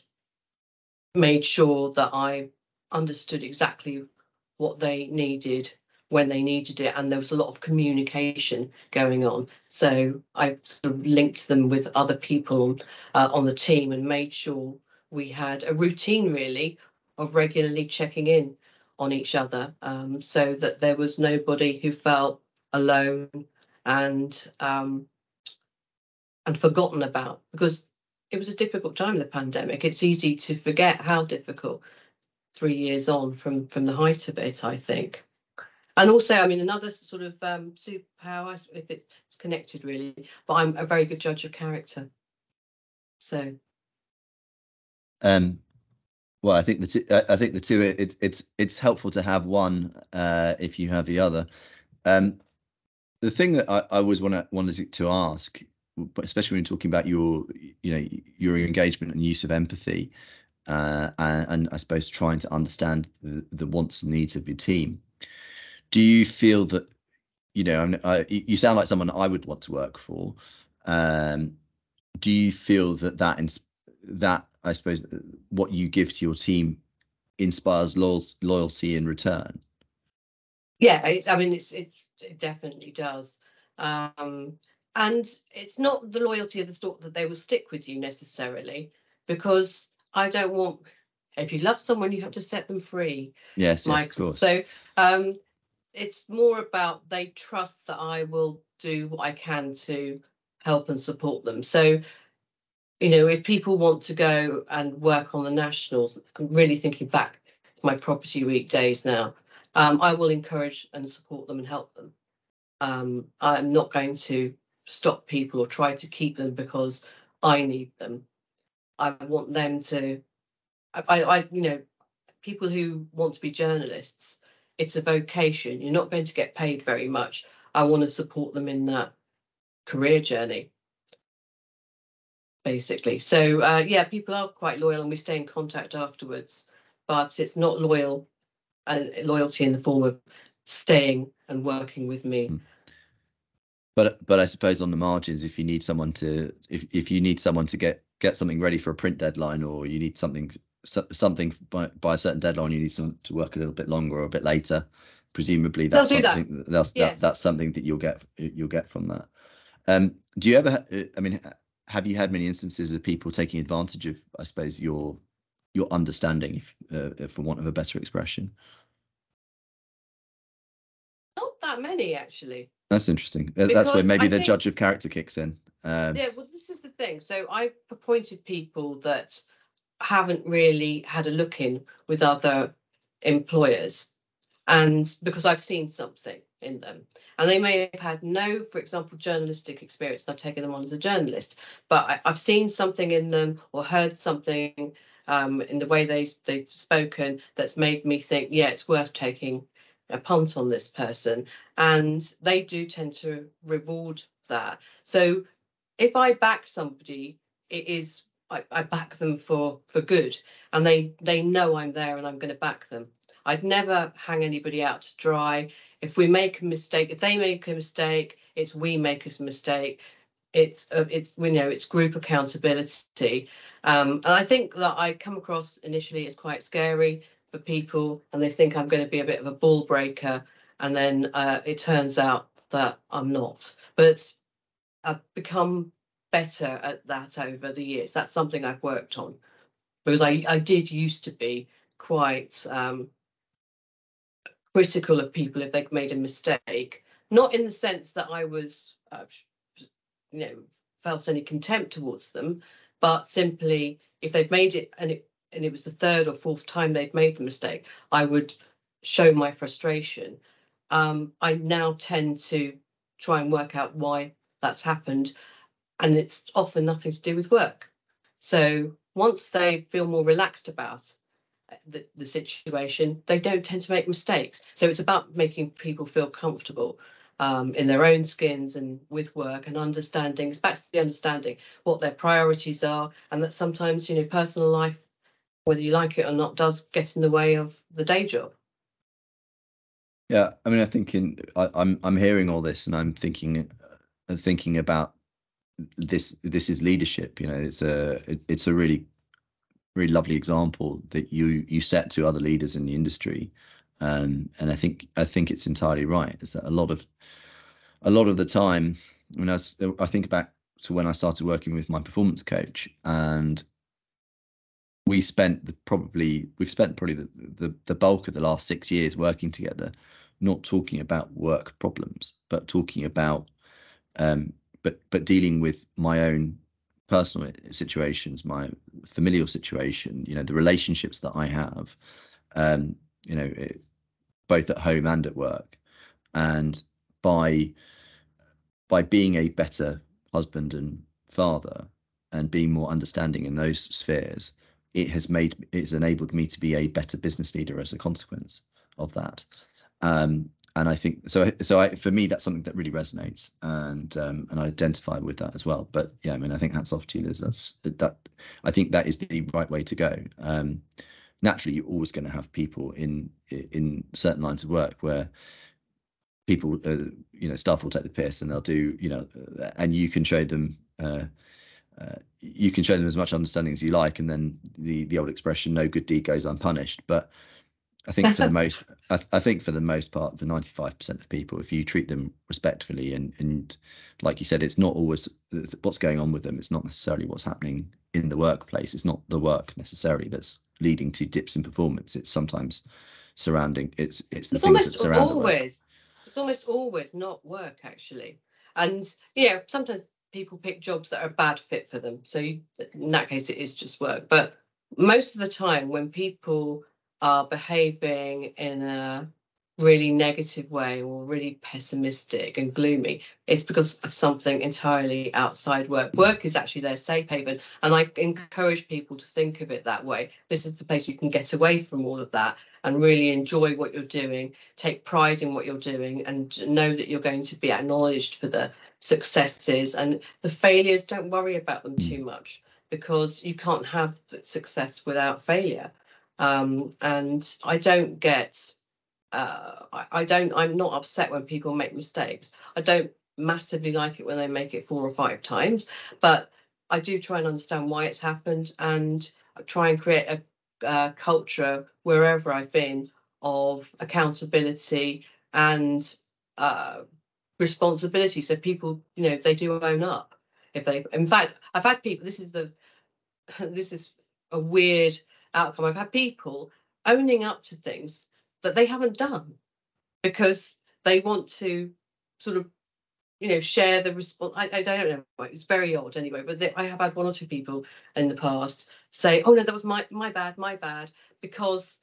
made sure that I understood exactly what they needed when they needed it and there was a lot of communication going on. So i sort of linked them with other people uh, on the team and made sure we had a routine really of regularly checking in on each other um, so that there was nobody who felt alone and um, and forgotten about. Because it was a difficult time, in the pandemic. It's easy to forget how difficult three years on from from the height of it, I think. And also, I mean, another sort of um, superpower, if it's connected really, but I'm a very good judge of character. So. Um, well, I think the two, I think the two, it, it's it's helpful to have one uh, if you have the other. Um, the thing that I, I always want to wanted to ask especially when you're talking about your you know your engagement and use of empathy uh, and, and, I suppose trying to understand the, the, wants and needs of your team. Do you feel that you know I, you sound like someone I would want to work for? Um, do you feel that that ins- that I suppose what you give to your team inspires loyalty in return? Yeah, I mean it's, it's it definitely does. Um, and it's not the loyalty of the sort that they will stick with you necessarily, because I don't want. If you love someone, you have to set them free. Yes, Michael. yes, of course. So um, it's more about they trust that I will do what I can to help and support them. So you know, if people want to go and work on the nationals, I'm really thinking back to my property week days now. Um, I will encourage and support them and help them. Um, I'm not going to stop people or try to keep them because I need them. I want them to. I, I, you know, people who want to be journalists, it's a vocation. You're not going to get paid very much. I want to support them in that career journey, basically. So uh, yeah, people are quite loyal, and we stay in contact afterwards. But it's not loyal and uh, loyalty in the form of staying and working with me. Mm but but I suppose on the margins, if you need someone to if if you need someone to get get something ready for a print deadline, or you need something something by, by a certain deadline, you need some to work a little bit longer or a bit later. Presumably, that's something that. that's yes. that, that's something that you'll get you'll get from that. Um, do you ever? I mean, have you had many instances of people taking advantage of, I suppose, your your understanding, if, uh, for want of a better expression? That many, actually. That's interesting. Because That's where maybe I the think, judge of character kicks in. Um, yeah, well, this is the thing. So I've appointed people that haven't really had a look in with other employers, and because I've seen something in them. And they may have had no, for example, journalistic experience, and I've taken them on as a journalist, but I, have seen something in them or heard something um, in the way they, they've spoken that's made me think, yeah, it's worth taking a punt on this person. And they do tend to reward that. So if I back somebody, it is I, I back them for for good and they they know I'm there and I'm going to back them I'd never hang anybody out to dry. If we make a mistake, if they make a mistake, it's we make a mistake. It's uh, it's you know it's group accountability, um, and I think that I come across initially as quite scary for people, and they think I'm going to be a bit of a ball breaker, and then uh, it turns out that I'm not. But I've become better at that over the years. That's something I've worked on because I, I did used to be quite um, critical of people if they've made a mistake, not in the sense that I was, uh, you know, felt any contempt towards them, but simply if they've made it and it and it was the third or fourth time they'd made the mistake, I would show my frustration. Um, I now tend to try and work out why that's happened, and it's often nothing to do with work. So once they feel more relaxed about the, the situation, they don't tend to make mistakes. So it's about making people feel comfortable um, in their own skins and with work and understanding, it's back to the understanding what their priorities are, and that sometimes, you know, personal life, whether you like it or not, does get in the way of the day job. Yeah, I mean, I think in I, am I'm, I'm hearing all this, and I'm thinking, uh, thinking about this. This is leadership. You know, it's a it's a really really lovely example that you you set to other leaders in the industry. Um, and I think I think it's entirely right. Is that a lot of a lot of the time when I, was, I think back to when I started working with my performance coach, and we spent the, probably we've spent probably the, the the bulk of the last six years working together, not talking about work problems, but talking about um, but but dealing with my own personal situations, my familial situation, you know, the relationships that I have, um, you know, it, both at home and at work, and by by being a better husband and father and being more understanding in those spheres, it has made it's enabled me to be a better business leader as a consequence of that. Um, and I think so. So I, for me, that's something that really resonates, and um, and I identify with that as well. But yeah, I mean, I think hats off to you, Liz. That's that. I think that is the right way to go. Um, naturally, you're always going to have people in in certain lines of work where people, uh, you know, staff will take the piss and they'll do, you know, and you can show them. Uh, uh, you can show them as much understanding as you like, and then the the old expression "no good deed goes unpunished." But I think for the (laughs) most, I, I, think for the most part, for 95% of people, if you treat them respectfully and and like you said, it's not always what's going on with them. It's not necessarily what's happening in the workplace. It's not the work necessarily that's leading to dips in performance. It's sometimes surrounding. It's it's the it's things that surround always, It's almost always not work actually, and yeah, sometimes people pick jobs that are a bad fit for them. So you, in that case, it is just work. But most of the time, when people are behaving in a really negative way or really pessimistic and gloomy, it's because of something entirely outside work. Work is actually their safe haven. And I encourage people to think of it that way. This is the place you can get away from all of that and really enjoy what you're doing, take pride in what you're doing, and know that you're going to be acknowledged for the successes and the failures. Don't worry about them too much because you can't have success without failure. Um, and I don't get, uh, I, I don't, I'm not upset when people make mistakes. I don't massively like it when they make it four or five times, but I do try and understand why it's happened and try and create a, culture wherever I've been of accountability and uh, responsibility. So people, you know, they do own up. if they. In fact, I've had people. This is the (laughs) this is a weird outcome. I've had people owning up to things that they haven't done because they want to sort of you know share the response I, I don't know it's very odd anyway but they, i have had one or two people in the past say oh no that was my my bad my bad because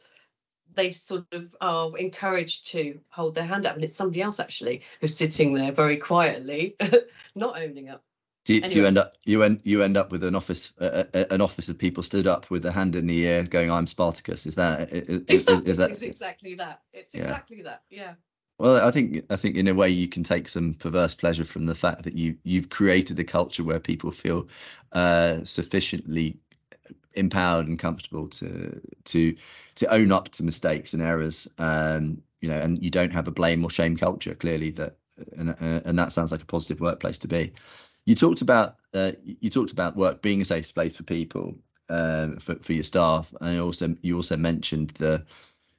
they sort of are encouraged to hold their hand up and it's somebody else actually who's sitting there very quietly (laughs) not owning up do you, anyway. do you end up you end you end up with an office uh, an office of people stood up with their hand in the air going i'm spartacus is that is, exactly, is that it's exactly that it's yeah. exactly that yeah well, I think I think in a way you can take some perverse pleasure from the fact that you you've created a culture where people feel uh, sufficiently empowered and comfortable to to to own up to mistakes and errors. Um, you know, and you don't have a blame or shame culture. Clearly, that and and that sounds like a positive workplace to be. You talked about uh, you talked about work being a safe space for people uh, for for your staff, and also you also mentioned the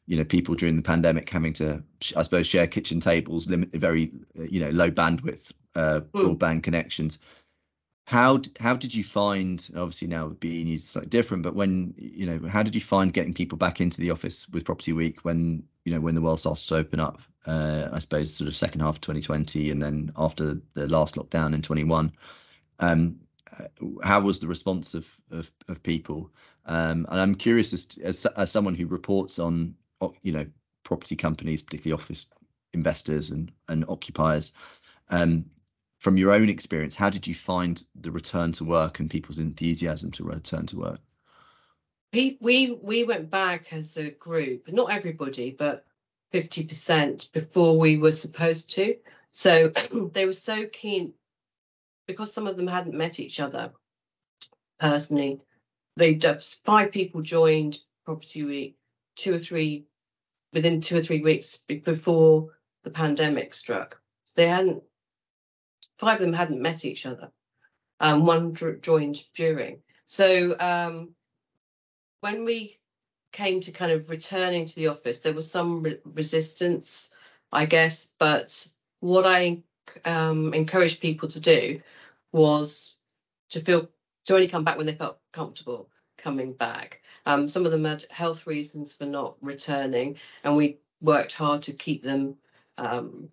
you know people during the pandemic having to i suppose share kitchen tables limit very you know low bandwidth uh, mm. broadband connections how how did you find obviously now being used slightly different but when you know how did you find getting people back into the office with property week when you know when the world started to open up uh, i suppose sort of second half of 2020 and then after the last lockdown in 21 um, how was the response of of, of people um, and i'm curious as, to, as, as someone who reports on you know property companies, particularly office investors and and occupiers. Um, from your own experience, how did you find the return to work and people's enthusiasm to return to work? We we we went back as a group, not everybody, but 50% before we were supposed to. So (clears throat) they were so keen because some of them hadn't met each other personally. They five people joined Property Week, two or three within two or three weeks before the pandemic struck. So they hadn't, five of them hadn't met each other. Um, one joined during. So um, when we came to kind of returning to the office, there was some re- resistance, I guess. But what I um, encouraged people to do was to feel to only come back when they felt comfortable coming back. Um, some of them had health reasons for not returning, and we worked hard to keep them um,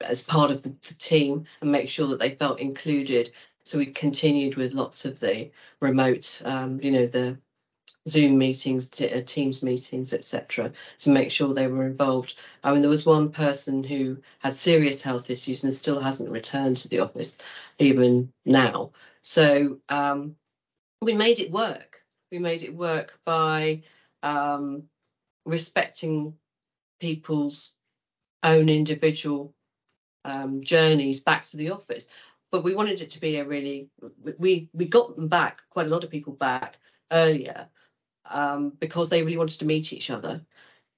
as part of the, the, team and make sure that they felt included. So we continued with lots of the remote, um, you know, the Zoom meetings, t- uh, Teams meetings, etc., to make sure they were involved. I mean, there was one person who had serious health issues and still hasn't returned to the office even now. So um, we made it work we made it work by um, respecting people's own individual um, journeys back to the office. But we wanted it to be a really we we got them back quite a lot of people back earlier um, because they really wanted to meet each other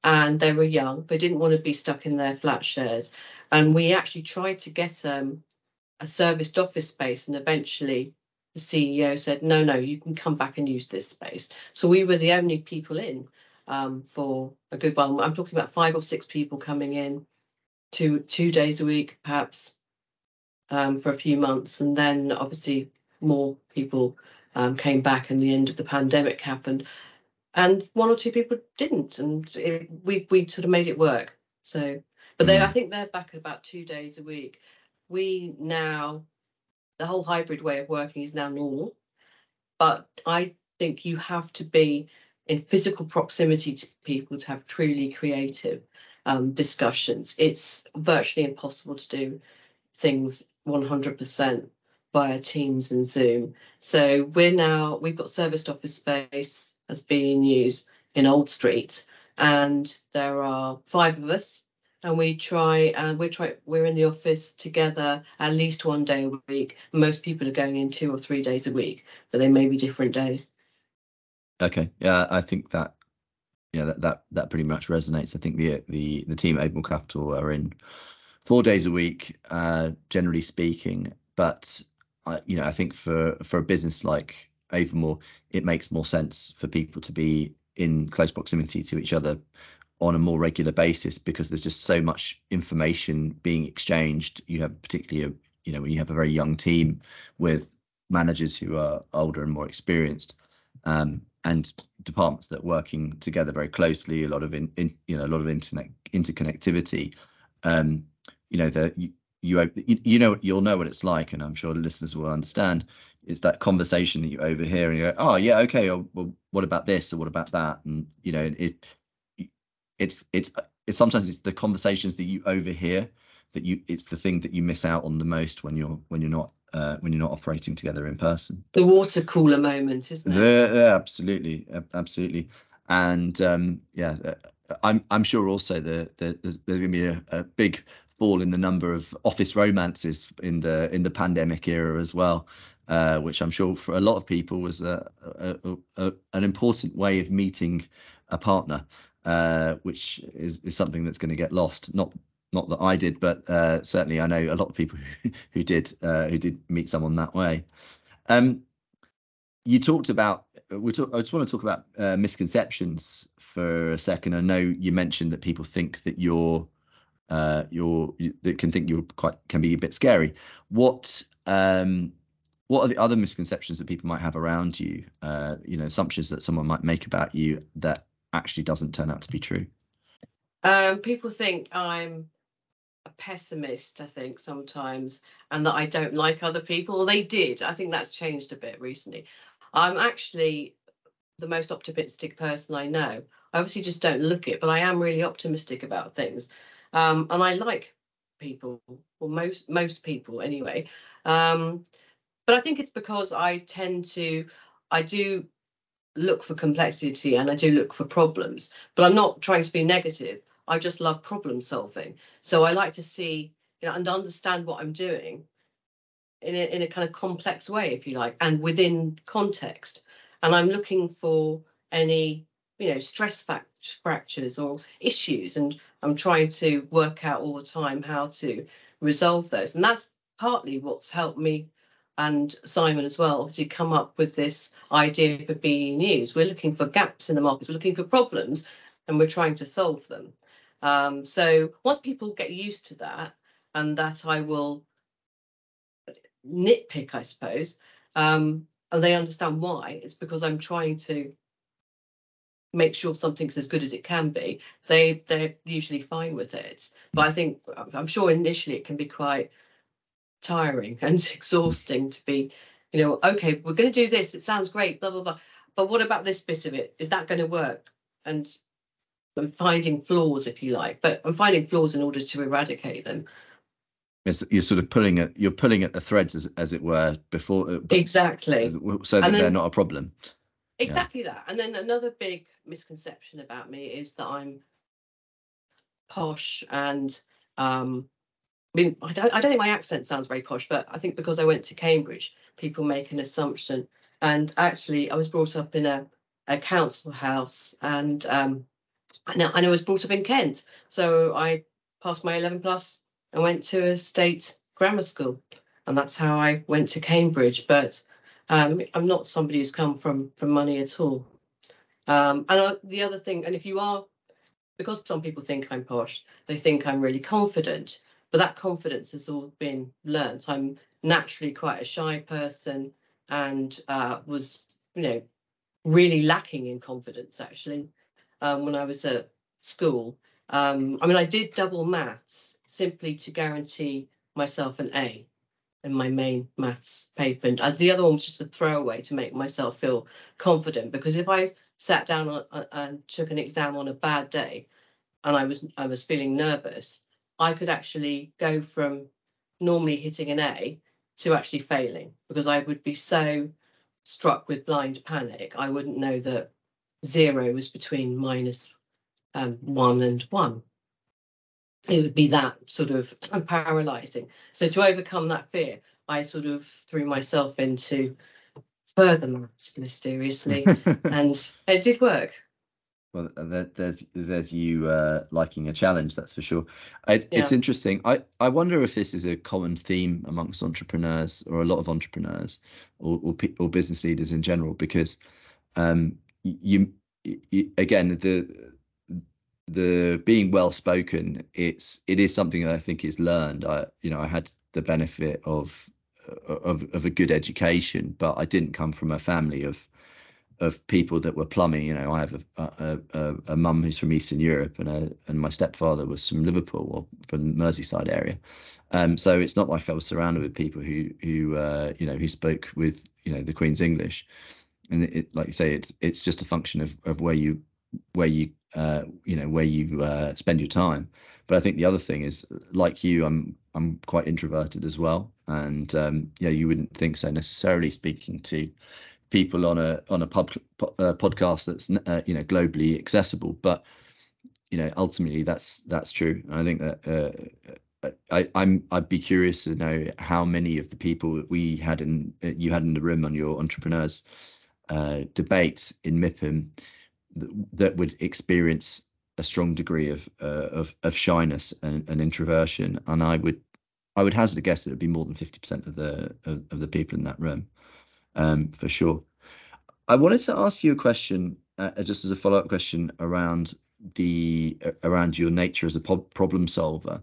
and they were young. They didn't want to be stuck in their flat shares, and we actually tried to get um, a serviced office space, and eventually the CEO said, no, no, you can come back and use this space. So we were the only people in um, for a good while. I'm talking about five or six people coming in two two days a week, perhaps um, for a few months, and then obviously more people um, came back, and the end of the pandemic happened, and one or two people didn't, and it, we we sort of made it work. So, but they, I mm. think they're back at about two days a week. We now the whole hybrid way of working is now normal. But I think you have to be in physical proximity to people to have truly creative um, discussions. It's virtually impossible to do things 100% via Teams and Zoom. So we're now, we've got serviced office space as being used in Old Street, and there are five of us and we try and we're try we're in the office together at least one day a week. Most people are going in two or three days a week, but they may be different days. Okay, yeah, I think that yeah that that, that pretty much resonates. I think the the the team at Avamore Capital are in four days a week, uh, generally speaking, but I, you know I think for for a business like Avamore, it makes more sense for people to be in close proximity to each other on a more regular basis because there's just so much information being exchanged. You have particularly, a, you know, when you have a very young team with managers who are older and more experienced, um, and departments that are working together very closely, a lot of in, in you know a lot of internet interconnectivity. Um, you know you, you you know you'll know what it's like, and I'm sure listeners will understand. Is that conversation that you overhear and you go, oh yeah, okay, oh, well, what about this or what about that? And you know it it's it's it's sometimes it's the conversations that you overhear that you it's the thing that you miss out on the most when you're when you're not uh, when you're not operating together in person. The water cooler moment, isn't it? Yeah, absolutely, absolutely. And um, yeah, uh, I'm I'm sure also the, the there's, there's going to be a, a, big fall in the number of office romances in the in the pandemic era as well, uh, which I'm sure for a lot of people was a, a, a, an important way of meeting a partner, uh, which is, is something that's going to get lost. Not not that I did, but uh, certainly I know a lot of people (laughs) who, did uh, who did meet someone that way. Um, you talked about we talk, I just want to talk about uh, misconceptions for a second. I know you mentioned that people think that you're uh, you're you, that can think you're quite can be a bit scary. What um, what are the other misconceptions that people might have around you? Uh, you know, assumptions that someone might make about you that actually doesn't turn out to be true. Um, people think I'm a pessimist, I think, sometimes, and that I don't like other people. They did. I think that's changed a bit recently. I'm actually the most optimistic person I know. I obviously just don't look it, but I am really optimistic about things. Um, and I like people, or most most people anyway. Um, but I think it's because I tend to, I do look for complexity and I do look for problems, but I'm not trying to be negative. I just love problem solving. So I like to see you know, and understand what I'm doing in a, in a kind of complex way, if you like, and within context. And I'm looking for any, you know, stress fractures or issues, and I'm trying to work out all the time how to resolve those. And that's partly what's helped me and Simon as well, obviously come up with this idea for BE News. We're looking for gaps in the markets, we're looking for problems, and we're trying to solve them. Um, so once people get used to that, and that I will nitpick, I suppose, um, and they understand why, it's because I'm trying to make sure something's as good as it can be. They they're usually fine with it, but I think I'm sure initially it can be quite tiring (laughs) and exhausting to be, you know, okay, we're going to do this. It sounds great, blah blah blah. But what about this bit of it? Is that going to work? And I'm finding flaws, if you like, but I'm finding flaws in order to eradicate them. It's, you're sort of pulling at you're pulling at the threads as, as it were before uh, exactly so that then, they're not a problem exactly yeah. that and then another big misconception about me is that i'm posh and um I mean, I don't, I don't think my accent sounds very posh, but I think because I went to Cambridge, people make an assumption. And actually, I was brought up in a, a council house, and um, and I, and I was brought up in Kent. So I passed my 11 plus and went to a state grammar school, and that's how I went to Cambridge. But um, I'm not somebody who's come from from money at all. Um, and uh, the other thing, and if you are, because some people think I'm posh, they think I'm really confident. But that confidence has all been learnt. I'm naturally quite a shy person, and uh, was, you know, really lacking in confidence actually um, when I was at school. Um, I mean, I did double maths simply to guarantee myself an A in my main maths paper. And the other one was just a throwaway to make myself feel confident. Because if I sat down and took an exam on a bad day and I was I was feeling nervous, I could actually go from normally hitting an A to actually failing because I would be so struck with blind panic. I wouldn't know that zero was between minus um, one and one. It would be that sort of (clears throat) paralyzing. So to overcome that fear, I sort of threw myself into further maths mysteriously, (laughs) and it did work. Well, there's there's you uh, liking a challenge, that's for sure. I, yeah. It's interesting. I, I wonder if this is a common theme amongst entrepreneurs or a lot of entrepreneurs or or, or business leaders in general, because um, you, you again the the being well spoken it's it is something that i think is learned i you know i had the benefit of of of a good education, but I didn't come from a family of of people that were plumbing. You know, I have a a, a, a mum who's from Eastern Europe, and a, and my stepfather was from Liverpool or from Merseyside area. Um, so it's not like I was surrounded with people who who uh, you know who spoke with you know the Queen's English. And it, it, like you say, it's it's just a function of of where you where you uh, you know where you uh, spend your time. But I think the other thing is, like you, I'm I'm quite introverted as well, and um, yeah, you wouldn't think so necessarily speaking to people on a on a pub, uh, podcast that's uh, you know globally accessible, but you know ultimately that's that's true. And I think that uh, I, I'm I'd be curious to know how many of the people that we had in you had in the room on your entrepreneurs uh, debate in MIPIM that, that would experience a strong degree of uh, of, of shyness and, and, introversion, and I would I would hazard a guess that it would be more than fifty percent of the of, of, the people in that room, um, for sure. I wanted to ask you a question, uh, just as a follow up question around the uh, around your nature as a po- problem solver.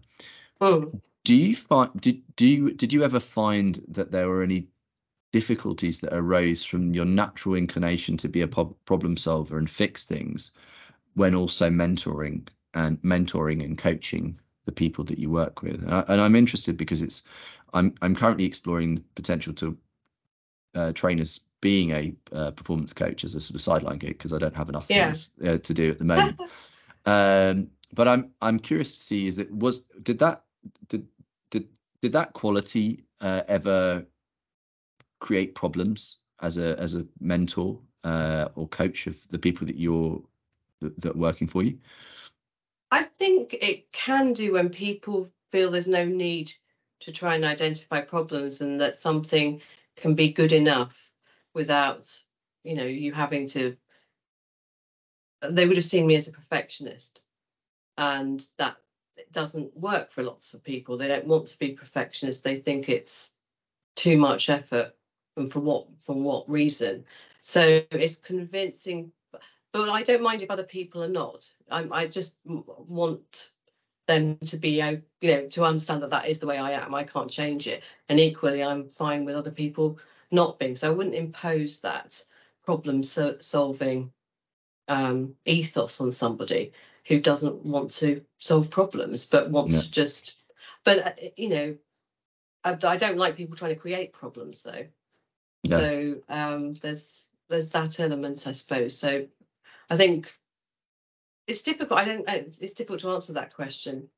Mm. Do you find did do you did you ever find that there were any difficulties that arose from your natural inclination to be a problem solver and fix things when also mentoring and mentoring and coaching the people that you work with. And, I, am interested because it's I'm I'm currently exploring the potential to uh, train as being a uh, performance coach as a sort of sideline gig because I don't have enough yeah. things uh, to do at the moment. (laughs) um, but I'm I'm curious to see is it was did that did did did that quality uh, ever create problems as a as a mentor uh, or coach of the people that you're that, that are working for you? I think it can do when people feel there's no need to try and identify problems and that something can be good enough without, you know, you having to. They would have seen me as a perfectionist, and that doesn't work for lots of people. They don't want to be perfectionists. They think it's too much effort, and for what for what reason? So it's convincing but I don't mind if other people are not. I, I just want them to be, you know, to understand that that is the way I am. I can't change it. And equally, I'm fine with other people not being. So I wouldn't impose that problem solving um, ethos on somebody who doesn't want to solve problems, but wants yeah. to just. But uh, you know, I, I, don't like people trying to create problems though. So um, there's there's that element, I suppose. So I think it's difficult. I don't. It's, it's difficult to answer that question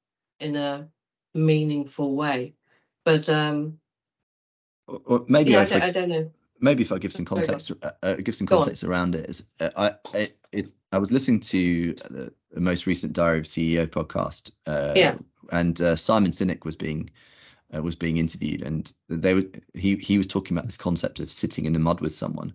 in a meaningful way, but um, or, or maybe yeah, I don't, I, I, don't know. Maybe if I give some context, uh, uh, give some context around it. Is, uh, I it, it, I was listening to the, the, most recent Diary of CEO podcast. Uh, yeah. And uh, Simon Sinek was being uh, was being interviewed, and they were he he was talking about this concept of sitting in the mud with someone,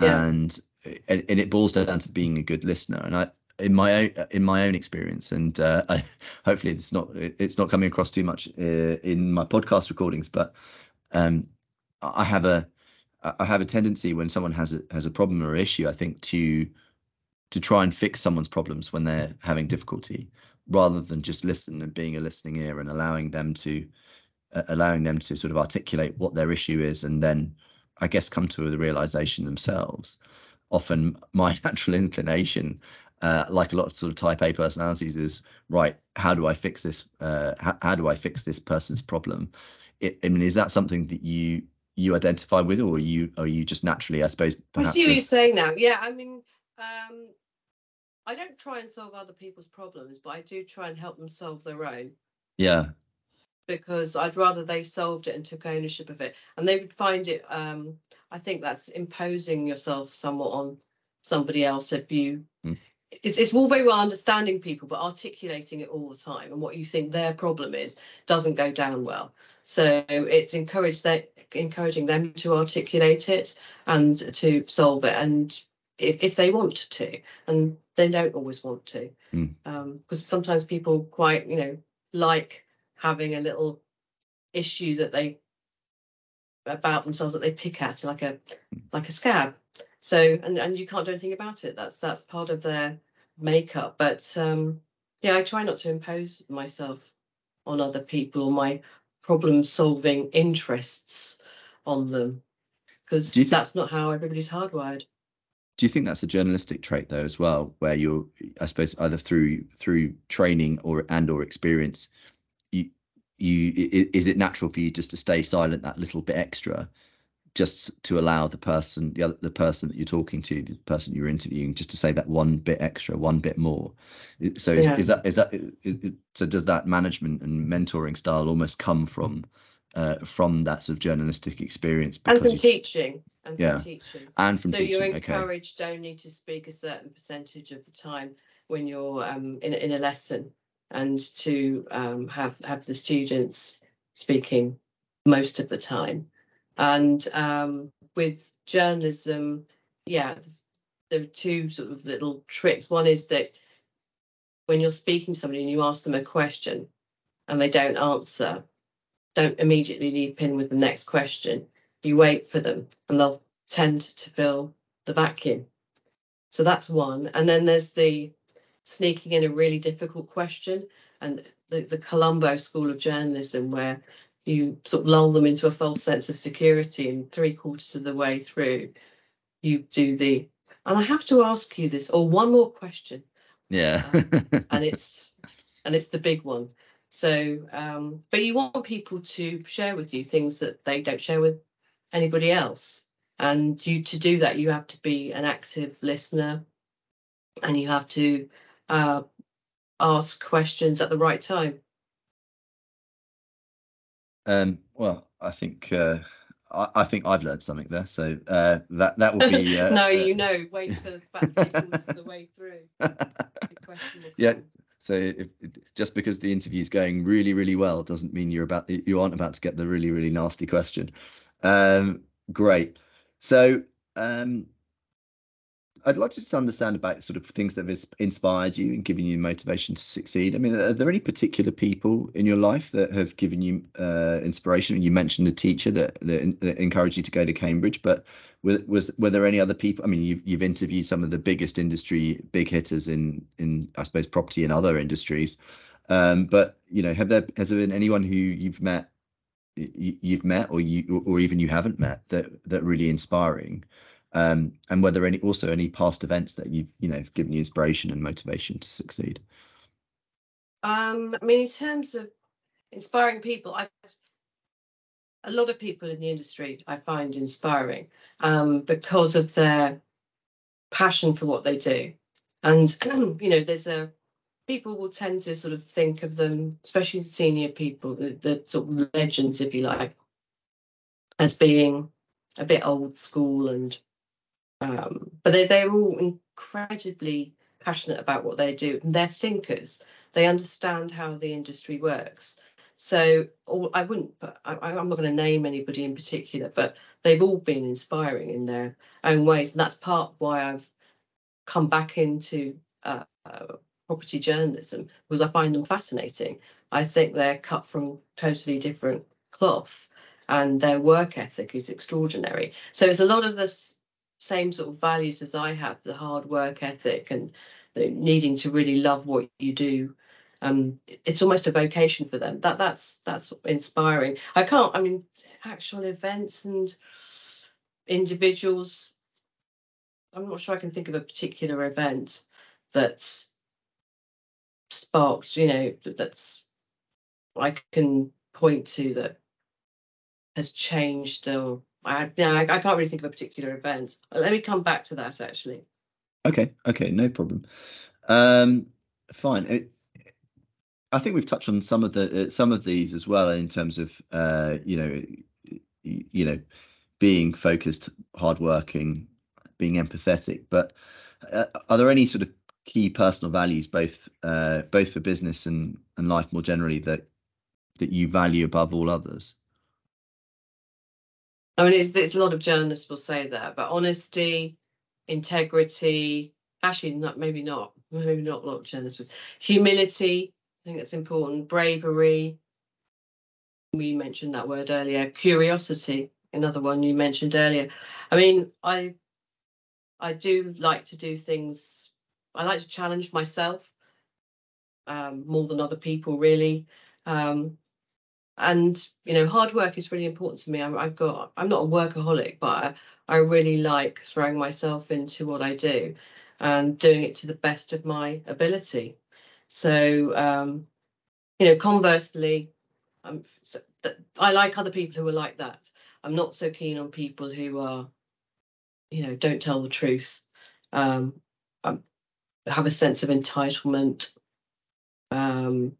yeah. and and, and it boils down to being a good listener. And I, in my own in my own experience, and uh, (laughs) I, hopefully it's not it's not coming across too much uh, in my podcast recordings, but um, I have a I have a tendency when someone has a, has a problem or issue, I think to to try and fix someone's problems when they're having difficulty, rather than just listen and being a listening ear and allowing them to allowing them to sort of articulate what their issue is and then I guess come to the realization themselves often my (laughs) natural inclination, uh, like a lot of sort of type A personalities, is right. How do I fix this? Uh, how, how, do I fix this person's problem? It, I mean, is that something that you you identify with, or are you are you just naturally, I suppose? I see what you're saying now. Yeah, I mean, um, I don't try and solve other people's problems, but I do try and help them solve their own. Yeah. Because I'd rather they solved it and took ownership of it, and they would find it um, I think that's imposing yourself somewhat on somebody else if you mm. it's, it's all very well understanding people but articulating it all the time and what you think their problem is doesn't go down well so it's encouraged that encouraging them to articulate it and to solve it and if, if they want to and they don't always want to mm. um, because sometimes people quite you know like having a little issue that they about themselves that they pick at like a like a scab. So and and you can't do anything about it. That's that's part of their makeup. But um yeah i try not to impose myself on other people or my problem solving interests on them because thi- that's not how everybody's hardwired. Do you think that's a journalistic trait though as well, where you're, I suppose, either through through training or and or experience, you is it natural for you just to stay silent that little bit extra, just to allow the person the other, the person that you're talking to, the person you're interviewing, just to say that one bit extra, one bit more. So is, Yeah. is that is that is, is- so does that management and mentoring style almost come from uh, from that sort of journalistic experience And from teaching. And Yeah. from teaching. and from so teaching? you're okay. encouraged only to speak a certain percentage of the time when you're um, in, in a lesson and to um, have have the students speaking most of the time and um, with journalism yeah there are two sort of little tricks one is that when you're speaking to somebody and you ask them a question and they don't answer don't immediately leap in with the next question you wait for them and they'll tend to fill the vacuum. So that's one. And then there's the sneaking in a really difficult question and the, the Columbo School of Journalism, where you sort of lull them into a false sense of security, and three quarters of the way through, you do the, and I have to ask you this, or one more question, Yeah. and it's and it's the big one. So, um, but you want people to share with you things that they don't share with anybody else. And you to do that, you have to be an active listener, and you have to uh, ask questions at the right time. Um, well, I think uh, I, I think I've learned something there. So uh, that that will be. (laughs) Uh, no, uh, you know, wait for the back three quarters of the way through. (laughs) The question Yeah. So if, just because the interview's going really really well doesn't mean you're about you aren't about to get the really really nasty question. Um, great. So um, I'd like to just understand about sort of things that have inspired you and given you motivation to succeed. I mean, are there any particular people in your life that have given you uh, inspiration? You mentioned a teacher that, that, that encouraged you to go to Cambridge, but was, were there any other people? I mean, you've you've interviewed some of the biggest industry big hitters in in I suppose property and other industries, um, but you know, have there has there been anyone who you've met you've met or you or even you haven't met that that really inspiring? Um, and whether any also any past events that you you know have given you inspiration and motivation to succeed. Um, I mean, in terms of inspiring people, a lot of people in the industry I find inspiring um, because of their passion for what they do, and (clears throat) you know, there's a people will tend to sort of think of them, especially senior people, the, the sort of legends, if you like, as being a bit old school and um, but they, they're all incredibly passionate about what they do. And they're thinkers. They understand how the industry works. So all, i wouldn't but I, i'm not going to name anybody in particular but they've all been inspiring in their own ways. And that's part why i've come back into uh, uh, property journalism because i find them fascinating. I think they're cut from totally different cloth and their work ethic is extraordinary. So it's a lot of this same sort of values as I have, the hard work ethic and needing to really love what you do. Um, it's almost a vocation for them. That that's that's inspiring. I can't. I mean, actual events and individuals. I'm not sure I can think of a particular event that's sparked. You know, that's I can point to that has changed or I, no, I, I can't really think of a particular event. Let me come back to that actually. Okay, okay, no problem. Um, fine. It, I think we've touched on some of the uh, some of these as well in terms of uh, you know you, know being focused, hardworking, being empathetic. But uh, are there any sort of key personal values, both uh, both for business and and life more generally, that that you value above all others? I mean, it's, it's a lot of journalists will say that, but honesty, integrity, actually, not maybe not, (laughs) maybe not a lot of journalists. Humility, I think that's important. Bravery, we mentioned that word earlier. Curiosity, another one you mentioned earlier. I mean, I I do like to do things. I like to challenge myself um, more than other people, really. Um, and you know, hard work is really important to me. I'm, I've got I'm not a workaholic, but I, I really like throwing myself into what I do and doing it to the best of my ability. So, um, you know, conversely, I'm, so I like other people who are like that. I'm not so keen on people who are, you know, don't tell the truth, um, um have a sense of entitlement. Um,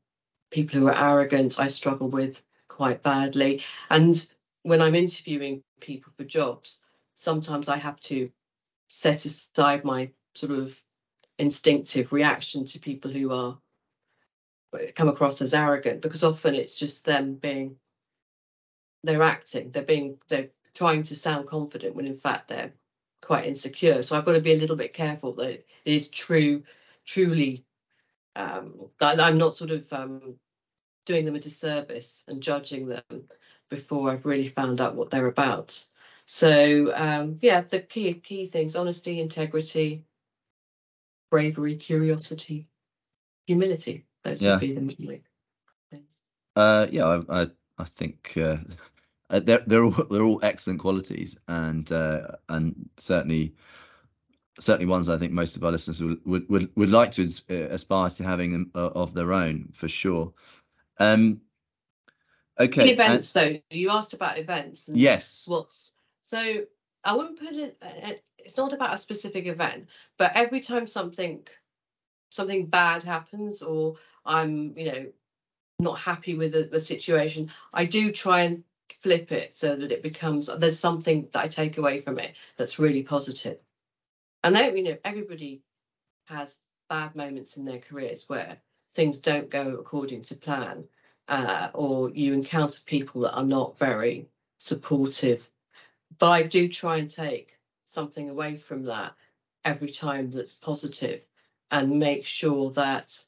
people who are arrogant, I struggle with quite badly. And when I'm interviewing people for jobs, sometimes I have to set aside my sort of instinctive reaction to people who are come across as arrogant because often it's just them being they're acting they're being they're trying to sound confident when in fact they're quite insecure so i've got to be a little bit careful that it is true truly um that i'm not sort of um doing them a disservice and judging them before i've really found out what they're about so um yeah the key key things honesty integrity bravery curiosity humility those yeah. would be the main things. Uh, yeah, I, I, I think uh, (laughs) uh, they're they're all they're all excellent qualities, and uh, and certainly certainly ones I think most of our listeners would would would, would like to uh, aspire to having uh, of their own for sure. Um, okay. In uh, events, and, though, you asked about events. yes. What's so? I wouldn't put it. Uh, uh, it's not about a specific event, but every time something something bad happens or I'm, you know, not happy with a, a situation, I do try and flip it so that it becomes there's something that I take away from it that's really positive. And then, you know, everybody has bad moments in their careers where things don't go according to plan, uh, or you encounter people that are not very supportive. But I do try and take something away from that every time that's positive and make sure that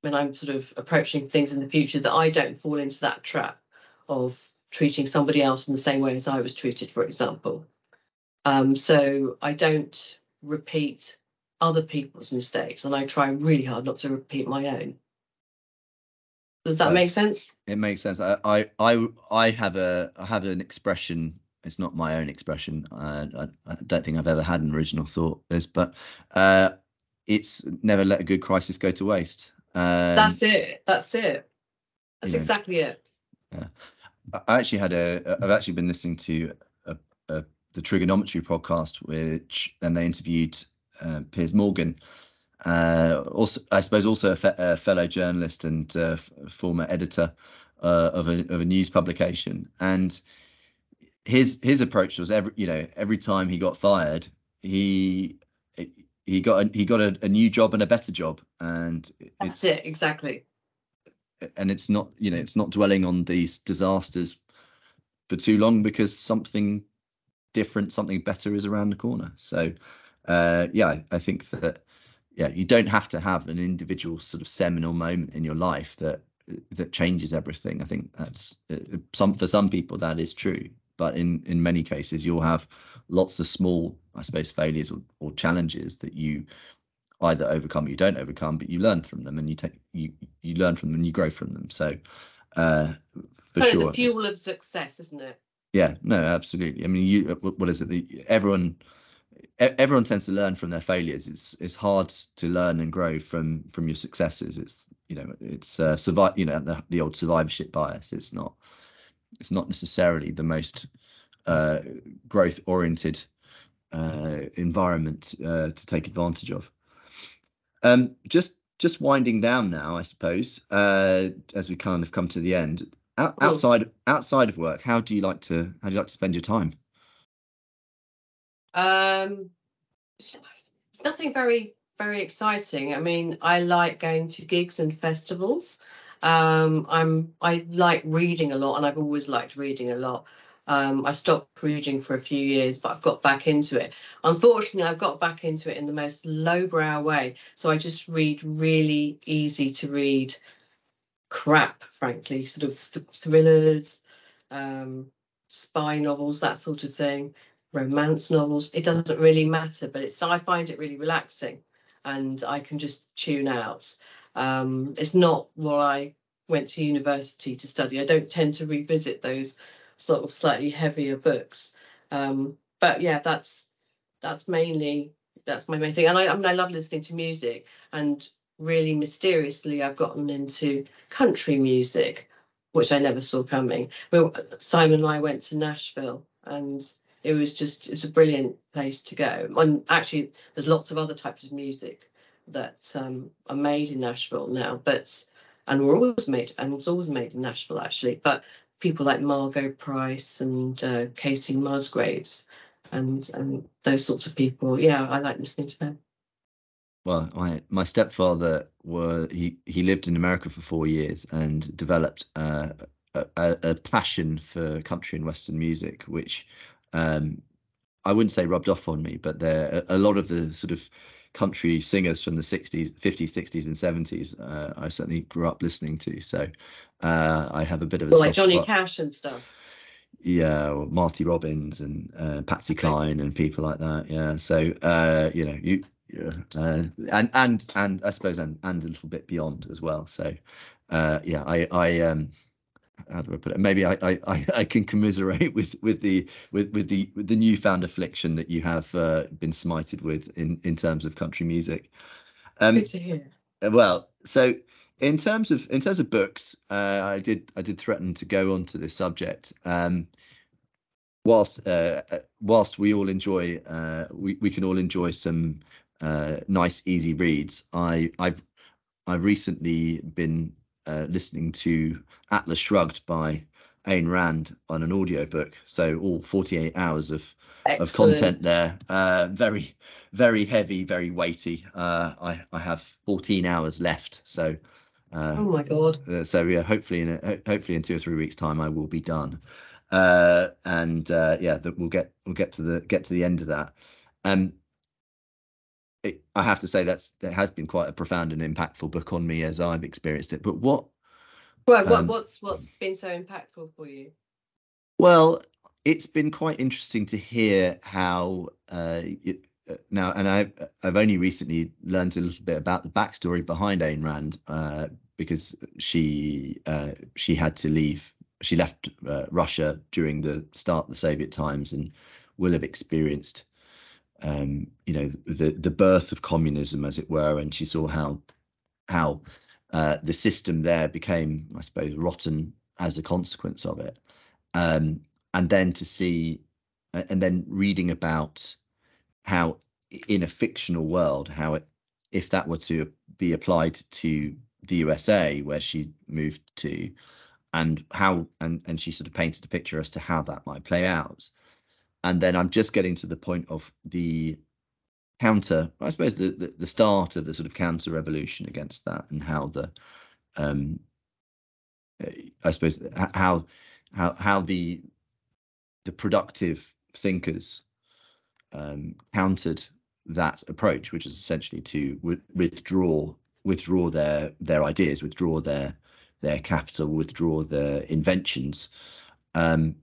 when I'm sort of approaching things in the future that I don't fall into that trap of treating somebody else in the same way as I was treated, for example. Um, so I don't repeat other people's mistakes and I try really hard not to repeat my own. Does that uh, make sense? It makes sense. I, I I I have a I have an expression. It's not my own expression. Uh, I, I don't think I've ever had an original thought this, but uh, it's never let a good crisis go to waste. Um, That's it. That's it. That's exactly know, it. Yeah. I actually had a. I've actually been listening to a, a, the Trigonometry podcast, which and they interviewed uh, Piers Morgan, uh, also I suppose also a, fe- a fellow journalist and uh, former editor uh, of a of a news publication, and his his approach was every you know every time he got fired, he he got a, he got a, a, new job and a better job, and that's it exactly. And it's not you know it's not dwelling on these disasters for too long because something different, something better is around the corner. So uh, yeah, I, think that yeah you don't have to have an individual sort of seminal moment in your life that that changes everything. I think that's uh, some for some people that is true, but in in many cases you'll have lots of small i suppose failures or, or challenges that you either overcome or you don't overcome but you learn from them and you take you you learn from them and you grow from them. So uh for kind sure the fuel of success isn't it? Yeah no absolutely. I mean you what is it the, everyone everyone tends to learn from their failures it's it's hard to learn and grow from from your successes it's you know it's uh, survive you know the, the old survivorship bias it's not it's not necessarily the most uh, growth oriented uh, environment uh, to take advantage of. Um, just just winding down now, I suppose, uh, as we kind of come to the end. Out, outside outside of work, how do you like to how do you like to spend your time? Um, it's nothing very very exciting. I mean, I like going to gigs and festivals. Um, I'm I like reading a lot, and I've always liked reading a lot. Um, I stopped reading for a few years, but I've got back into it. Unfortunately, I've got back into it in the most lowbrow way. So I just read really easy to read crap, frankly, sort of th- thrillers, um, spy novels, that sort of thing, romance novels. It doesn't really matter, but it's I find it really relaxing, and I can just tune out. Um, it's not what I went to university to study. I don't tend to revisit those sort of slightly heavier books. Um, but yeah, that's that's mainly that's my main thing. And I, I mean, I love listening to music, and really mysteriously, I've gotten into country music, which I never saw coming. Well, Simon and I went to Nashville, and it was just it was a brilliant place to go. And actually, there's lots of other types of music that um, are made in Nashville now, but and were always made and was always made in Nashville actually. But people like Margo Price and uh, Kacey Musgraves and and those sorts of people, yeah, I like listening to them. Well, my my stepfather were he he lived in America for four years and developed uh, a, a, passion for country and western music, which um, I wouldn't say rubbed off on me, but there a lot of the sort of country singers from the 60s, 50s, 60s, and 70s. Uh, I certainly grew up listening to. So uh, I have a bit of a well, like Johnny spot. Cash and stuff. Yeah, or Marty Robbins and uh, Patsy okay. Cline and people like that. Yeah, so uh, you know you. Yeah, uh, and and and I suppose and, and a little bit beyond as well. So, uh, yeah, I I um how do I put it? Maybe I, I, (laughs) I can commiserate with with the with with the with the newfound affliction that you have uh, been smited with in in terms of country music. Um, Good to hear. Uh, well, so in terms of in terms of books, uh, I did I did threaten to go on to this subject. Um, whilst uh, uh whilst we all enjoy uh, we we can all enjoy some uh, nice easy reads. I I've I've recently been uh, listening to Atlas Shrugged by Ayn Rand on an audiobook. So all 48 hours of of content there. Uh, very very heavy, very weighty. Uh, I I have 14 hours left. So. Uh, oh my god. Uh, so yeah, hopefully in a, hopefully in two or three weeks time I will be done. Uh, and yeah, that we'll get we'll get to the get to the end of that. Um, it, I have to say that's that has been quite a profound and impactful book on me as I've experienced it. But what? Well, what, um, what's what's been so impactful for you? Well, it's been quite interesting to hear how uh, it, uh, now, and I I've only recently learned a little bit about the backstory behind Ayn Rand uh, because she uh, she had to leave. She left uh, Russia during the start of the Soviet times and will have experienced um, you know, the the birth of communism, as it were, and she saw how how uh, the system there became, I suppose, rotten as a consequence of it. Um, and then to see, and then reading about how in a fictional world, how it, if that were to be applied to the USA, where she moved to, and how, and and she sort of painted a picture as to how that might play out and then I'm just getting to the point of the counter, I suppose the, the, the start of the sort of counter revolution against that, and how the, um, I suppose how how how the the productive thinkers um, countered that approach, which is essentially to w- withdraw withdraw their their ideas, withdraw their their capital, withdraw their inventions, um,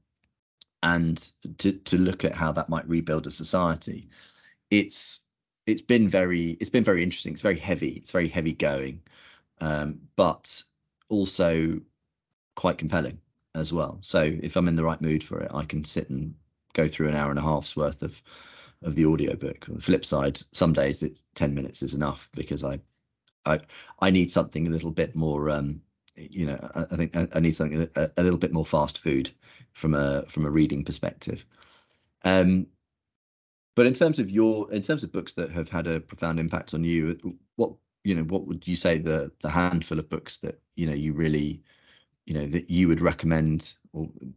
and to to look at how that might rebuild a society. It's it's been very it's been very interesting. It's very heavy. It's very heavy going, um, but also quite compelling as well. So if I'm in the right mood for it, I can sit and go through an hour and a half's worth of of the audiobook. On the flip side, some days it's 10 minutes is enough because I I I need something a little bit more um, you know, I, I think I, I, need something a, a, little bit more fast food from a from a reading perspective. Um, but in terms of your, in terms of books that have had a profound impact on you, what you know, what would you say the the handful of books that you know you really, you know, that you would recommend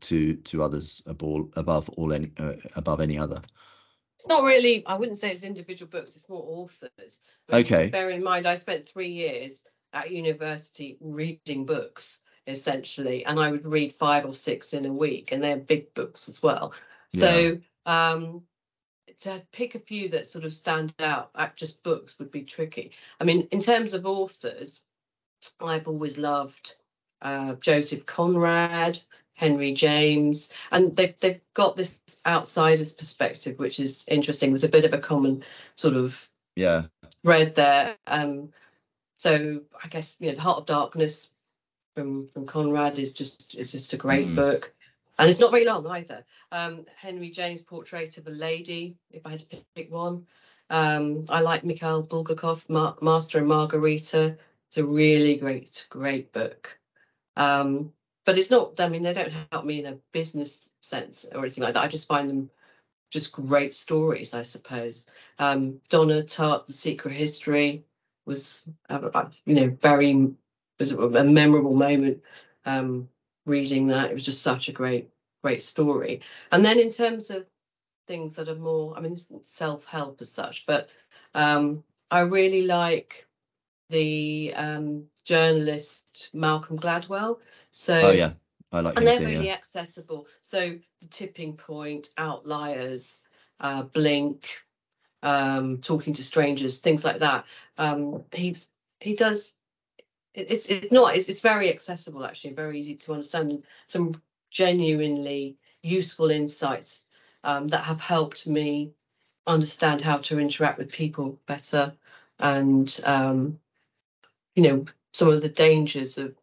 to to others above above all any uh, above any other? It's not really. I wouldn't say it's individual books. It's more authors. okay. Bear in mind, I spent three years at university reading books essentially, and I would read five or six in a week, and they're big books as well. So um, to pick a few that sort of stand out at just books would be tricky. I mean, in terms of authors, I've always loved uh, Joseph Conrad, Henry James, and they've they've got this outsider's perspective, which is interesting. There's a bit of a common sort of yeah thread there. Um, so I guess you know the Heart of Darkness from from Conrad is just is just a great Mm. book, and it's not very long either. Um, Henry James' Portrait of a Lady, if I had to pick one. Um, I like Mikhail Bulgakov, Ma- Master and Margarita. It's a really great, great book. Um, but it's not. I mean, they don't help me in a business sense or anything like that. I just find them just great stories, I suppose. Um, Donna Tartt, The Secret History, was uh, uh, you know very was a memorable moment um, reading that. It was just such a great great story. And then in terms of things that are more, I mean, self help as such, but um, I really like the um, journalist Malcolm Gladwell. So Oh yeah, I like and they're too. really Yeah. accessible. So the tipping point, outliers, uh, blink, um, talking to strangers, things like that. Um, he he does. it- It's it's not. It's, it's very accessible actually, very easy to understand. Some genuinely useful insights um, that have helped me understand how to interact with people better, and um, you know some of the dangers of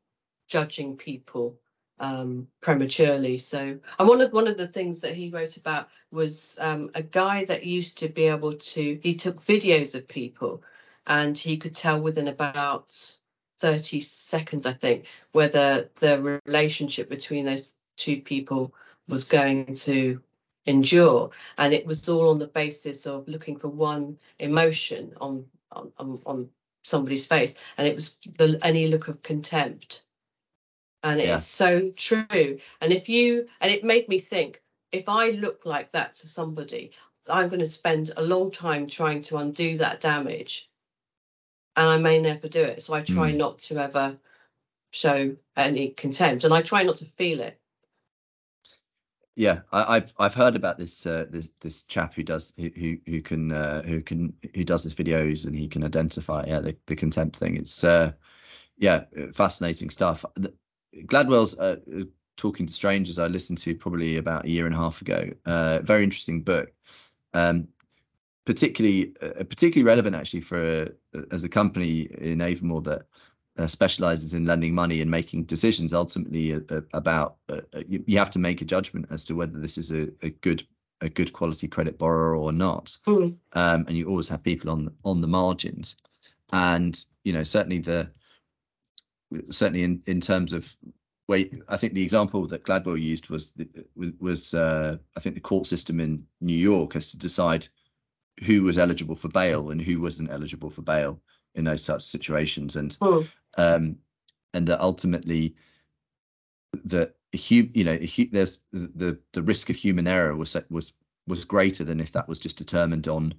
judging people um, prematurely. So, and one of one of the things that he wrote about was um, a guy that used to be able to. He took videos of people, and he could tell within about 30 seconds, I think, whether the relationship between those two people was going to endure and it was all on the basis of looking for one emotion on on, on, somebody's face and it was the any look of contempt and Yeah. it's so true and if you and it made me think if i look like that to somebody i'm going to spend a long time trying to undo that damage and i may never do it so i try Mm. not to ever show any contempt and i try not to feel it Yeah, I, I've I've heard about this uh, this this chap who does who who, who can uh, who can who does his videos and he can identify yeah the, the contempt thing. It's uh yeah fascinating stuff. Gladwell's uh, talking to strangers I listened to probably about a year and a half ago. Uh, very interesting book. Um, particularly uh, particularly relevant actually for uh, as a company in Avamore that uh, specializes in lending money and making decisions ultimately uh, uh, about uh, you, you have to make a judgment as to whether this is a, a good a good quality credit borrower or not Mm. um, and you always have people on on the margins and you know certainly the certainly in in terms of wait i think the example that gladwell used was the, was, was uh, i think the court system in new york has to decide who was eligible for bail and who wasn't eligible for bail in those such situations and Mm. um and that ultimately that hu- you know there's the the risk of human error was was was greater than if that was just determined on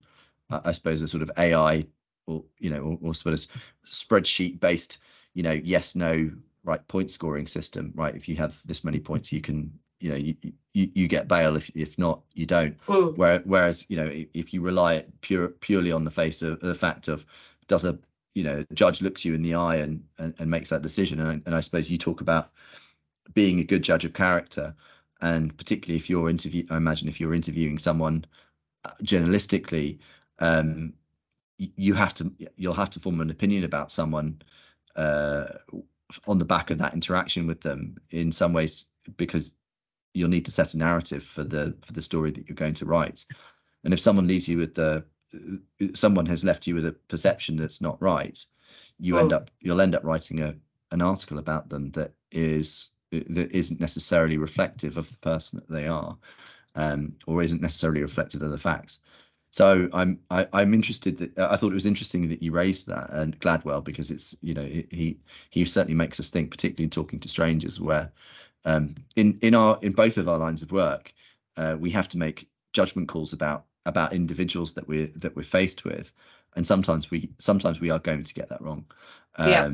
uh, I suppose a sort of AI or you know or, or sort of spreadsheet based you know yes no right point scoring system right? If you have this many points you can you know you you, you get bail. If if not you don't. Mm. where, whereas you know if, you rely pure purely on the face of the fact of does a you know judge looks you in the eye and and, and makes that decision and, I- and I suppose you talk about being a good judge of character and particularly if you're interview I imagine if you're interviewing someone uh, journalistically um you have to you'll have to form an opinion about someone uh on the back of that interaction with them in some ways because you'll need to set a narrative for the for the story that you're going to write and if someone leaves you with the someone has left you with a perception that's not right you end Mm. up you'll end up writing a an article about them that is that isn't necessarily reflective of the person that they are um, or isn't necessarily reflective of the facts so I'm I, I'm interested that I thought it was interesting that you raised that and Gladwell because it's you know he he certainly makes us think particularly in talking to strangers where um, in in our in both of our lines of work uh, we have to make judgment calls about about individuals that we're that we're faced with and sometimes we sometimes we are going to get that wrong um, Yeah.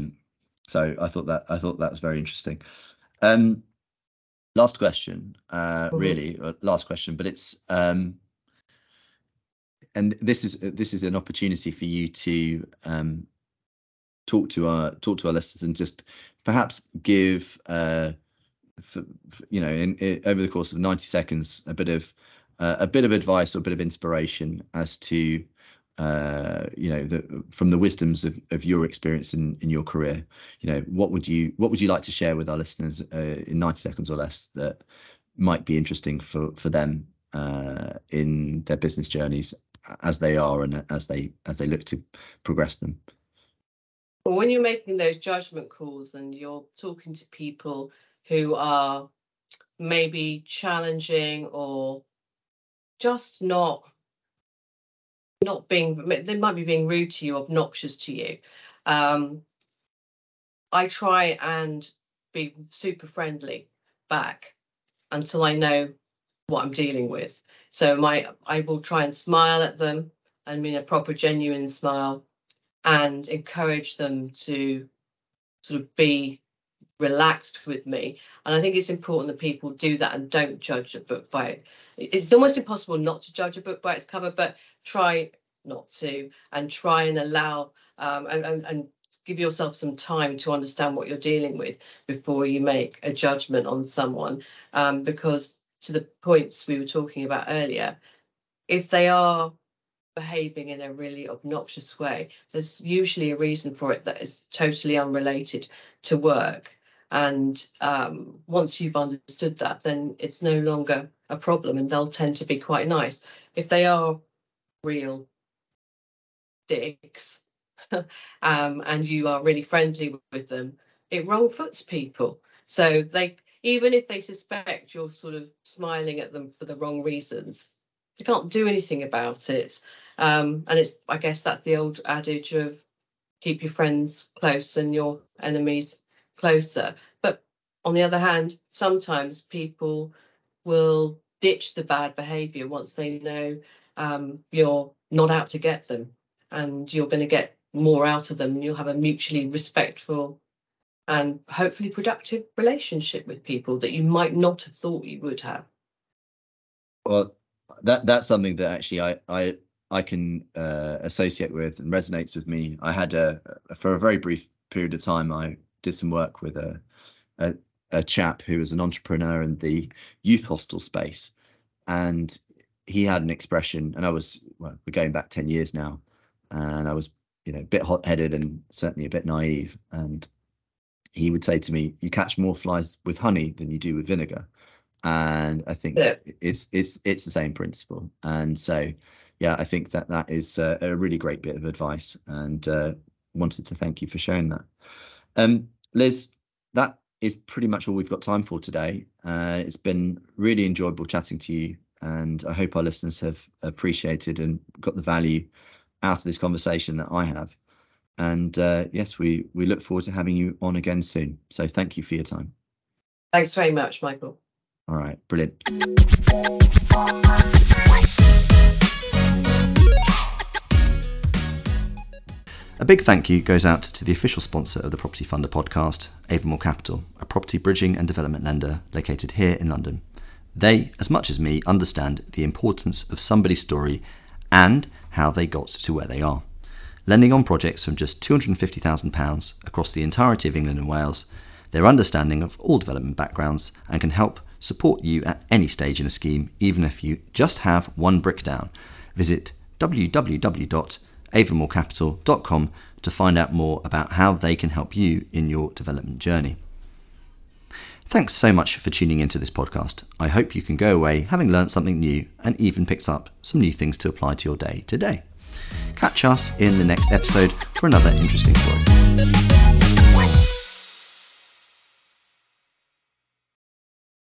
so I thought that I thought that was very interesting um, last question uh, Mhm. really uh, last question but it's um, and this is this is an opportunity for you to um, talk to our talk to our listeners and just perhaps give uh, for, for, you know in, in, over the course of 90 seconds a bit of uh, a bit of advice or a bit of inspiration as to uh, you know, the, from the wisdoms of, of your experience in, in your career, you know, what would you what would you like to share with our listeners uh, in 90 seconds or less that might be interesting for for them uh, in their business journeys as they are and as they as they look to progress them? Well, when you're making those judgment calls and you're talking to people who are maybe challenging or just not not being they might be being rude to you obnoxious to you um, i try and be super friendly back until i know what i'm dealing with so my i will try and smile at them i mean a proper genuine smile and encourage them to sort of be relaxed with me. And I think it's important that people do that and don't judge a book by it. It's almost impossible not to judge a book by its cover, but try not to and try and allow um, and, and, and give yourself some time to understand what you're dealing with before you make a judgment on someone. Um, because to the points we were talking about earlier, if they are behaving in a really obnoxious way, there's usually a reason for it that is totally unrelated to work. And um, once you've understood that, then it's no longer a problem and they'll tend to be quite nice. If they are real dicks (laughs) um, and you are really friendly with them, it wrong foots people. So they even if they suspect you're sort of smiling at them for the wrong reasons, they can't do anything about it. Um, and it's I guess that's the old adage of keep your friends close and your enemies closer. But on the other hand, sometimes people will ditch the bad behavior once they know um, you're not out to get them and you're going to get more out of them you'll have a mutually respectful and hopefully productive relationship with people that you might not have thought you would have. Well, that that's something that actually I I I can uh, associate with and resonates with me. I had a for a very brief period of time I did some work with a a, a chap who was an entrepreneur in the youth hostel space, and he had an expression, and I was well, we're going back ten years now, and I was you know a bit hot-headed and certainly a bit naive, and he would say to me, "You catch more flies with honey than you do with vinegar." and I think yeah. it's it's it's the same principle. And so, yeah, I think that that is a, a really great bit of advice, and uh, wanted to thank you for sharing that. Um, Liz, that is pretty much all we've got time for today. Uh, it's been really enjoyable chatting to you, and I hope our listeners have appreciated and got the value out of this conversation that I have. And uh, yes, we we look forward to having you on again soon. So thank you for your time. Thanks very much, Michael. All right, brilliant. A big thank you goes out to the official sponsor of the Property Funder podcast, Avamore Capital, a property bridging and development lender located here in London. They, as much as me, understand the importance of somebody's story and how they got to where they are. Lending on projects from just £250,000 across the entirety of England and Wales, their understanding of all development backgrounds and can help support you at any stage in a scheme, even if you just have one brick down. Visit www.avamorecapital.com to find out more about how they can help you in your development journey. Thanks so much for tuning into this podcast. I hope you can go away having learned something new and even picked up some new things to apply to your day today. Catch us in the next episode for another interesting story.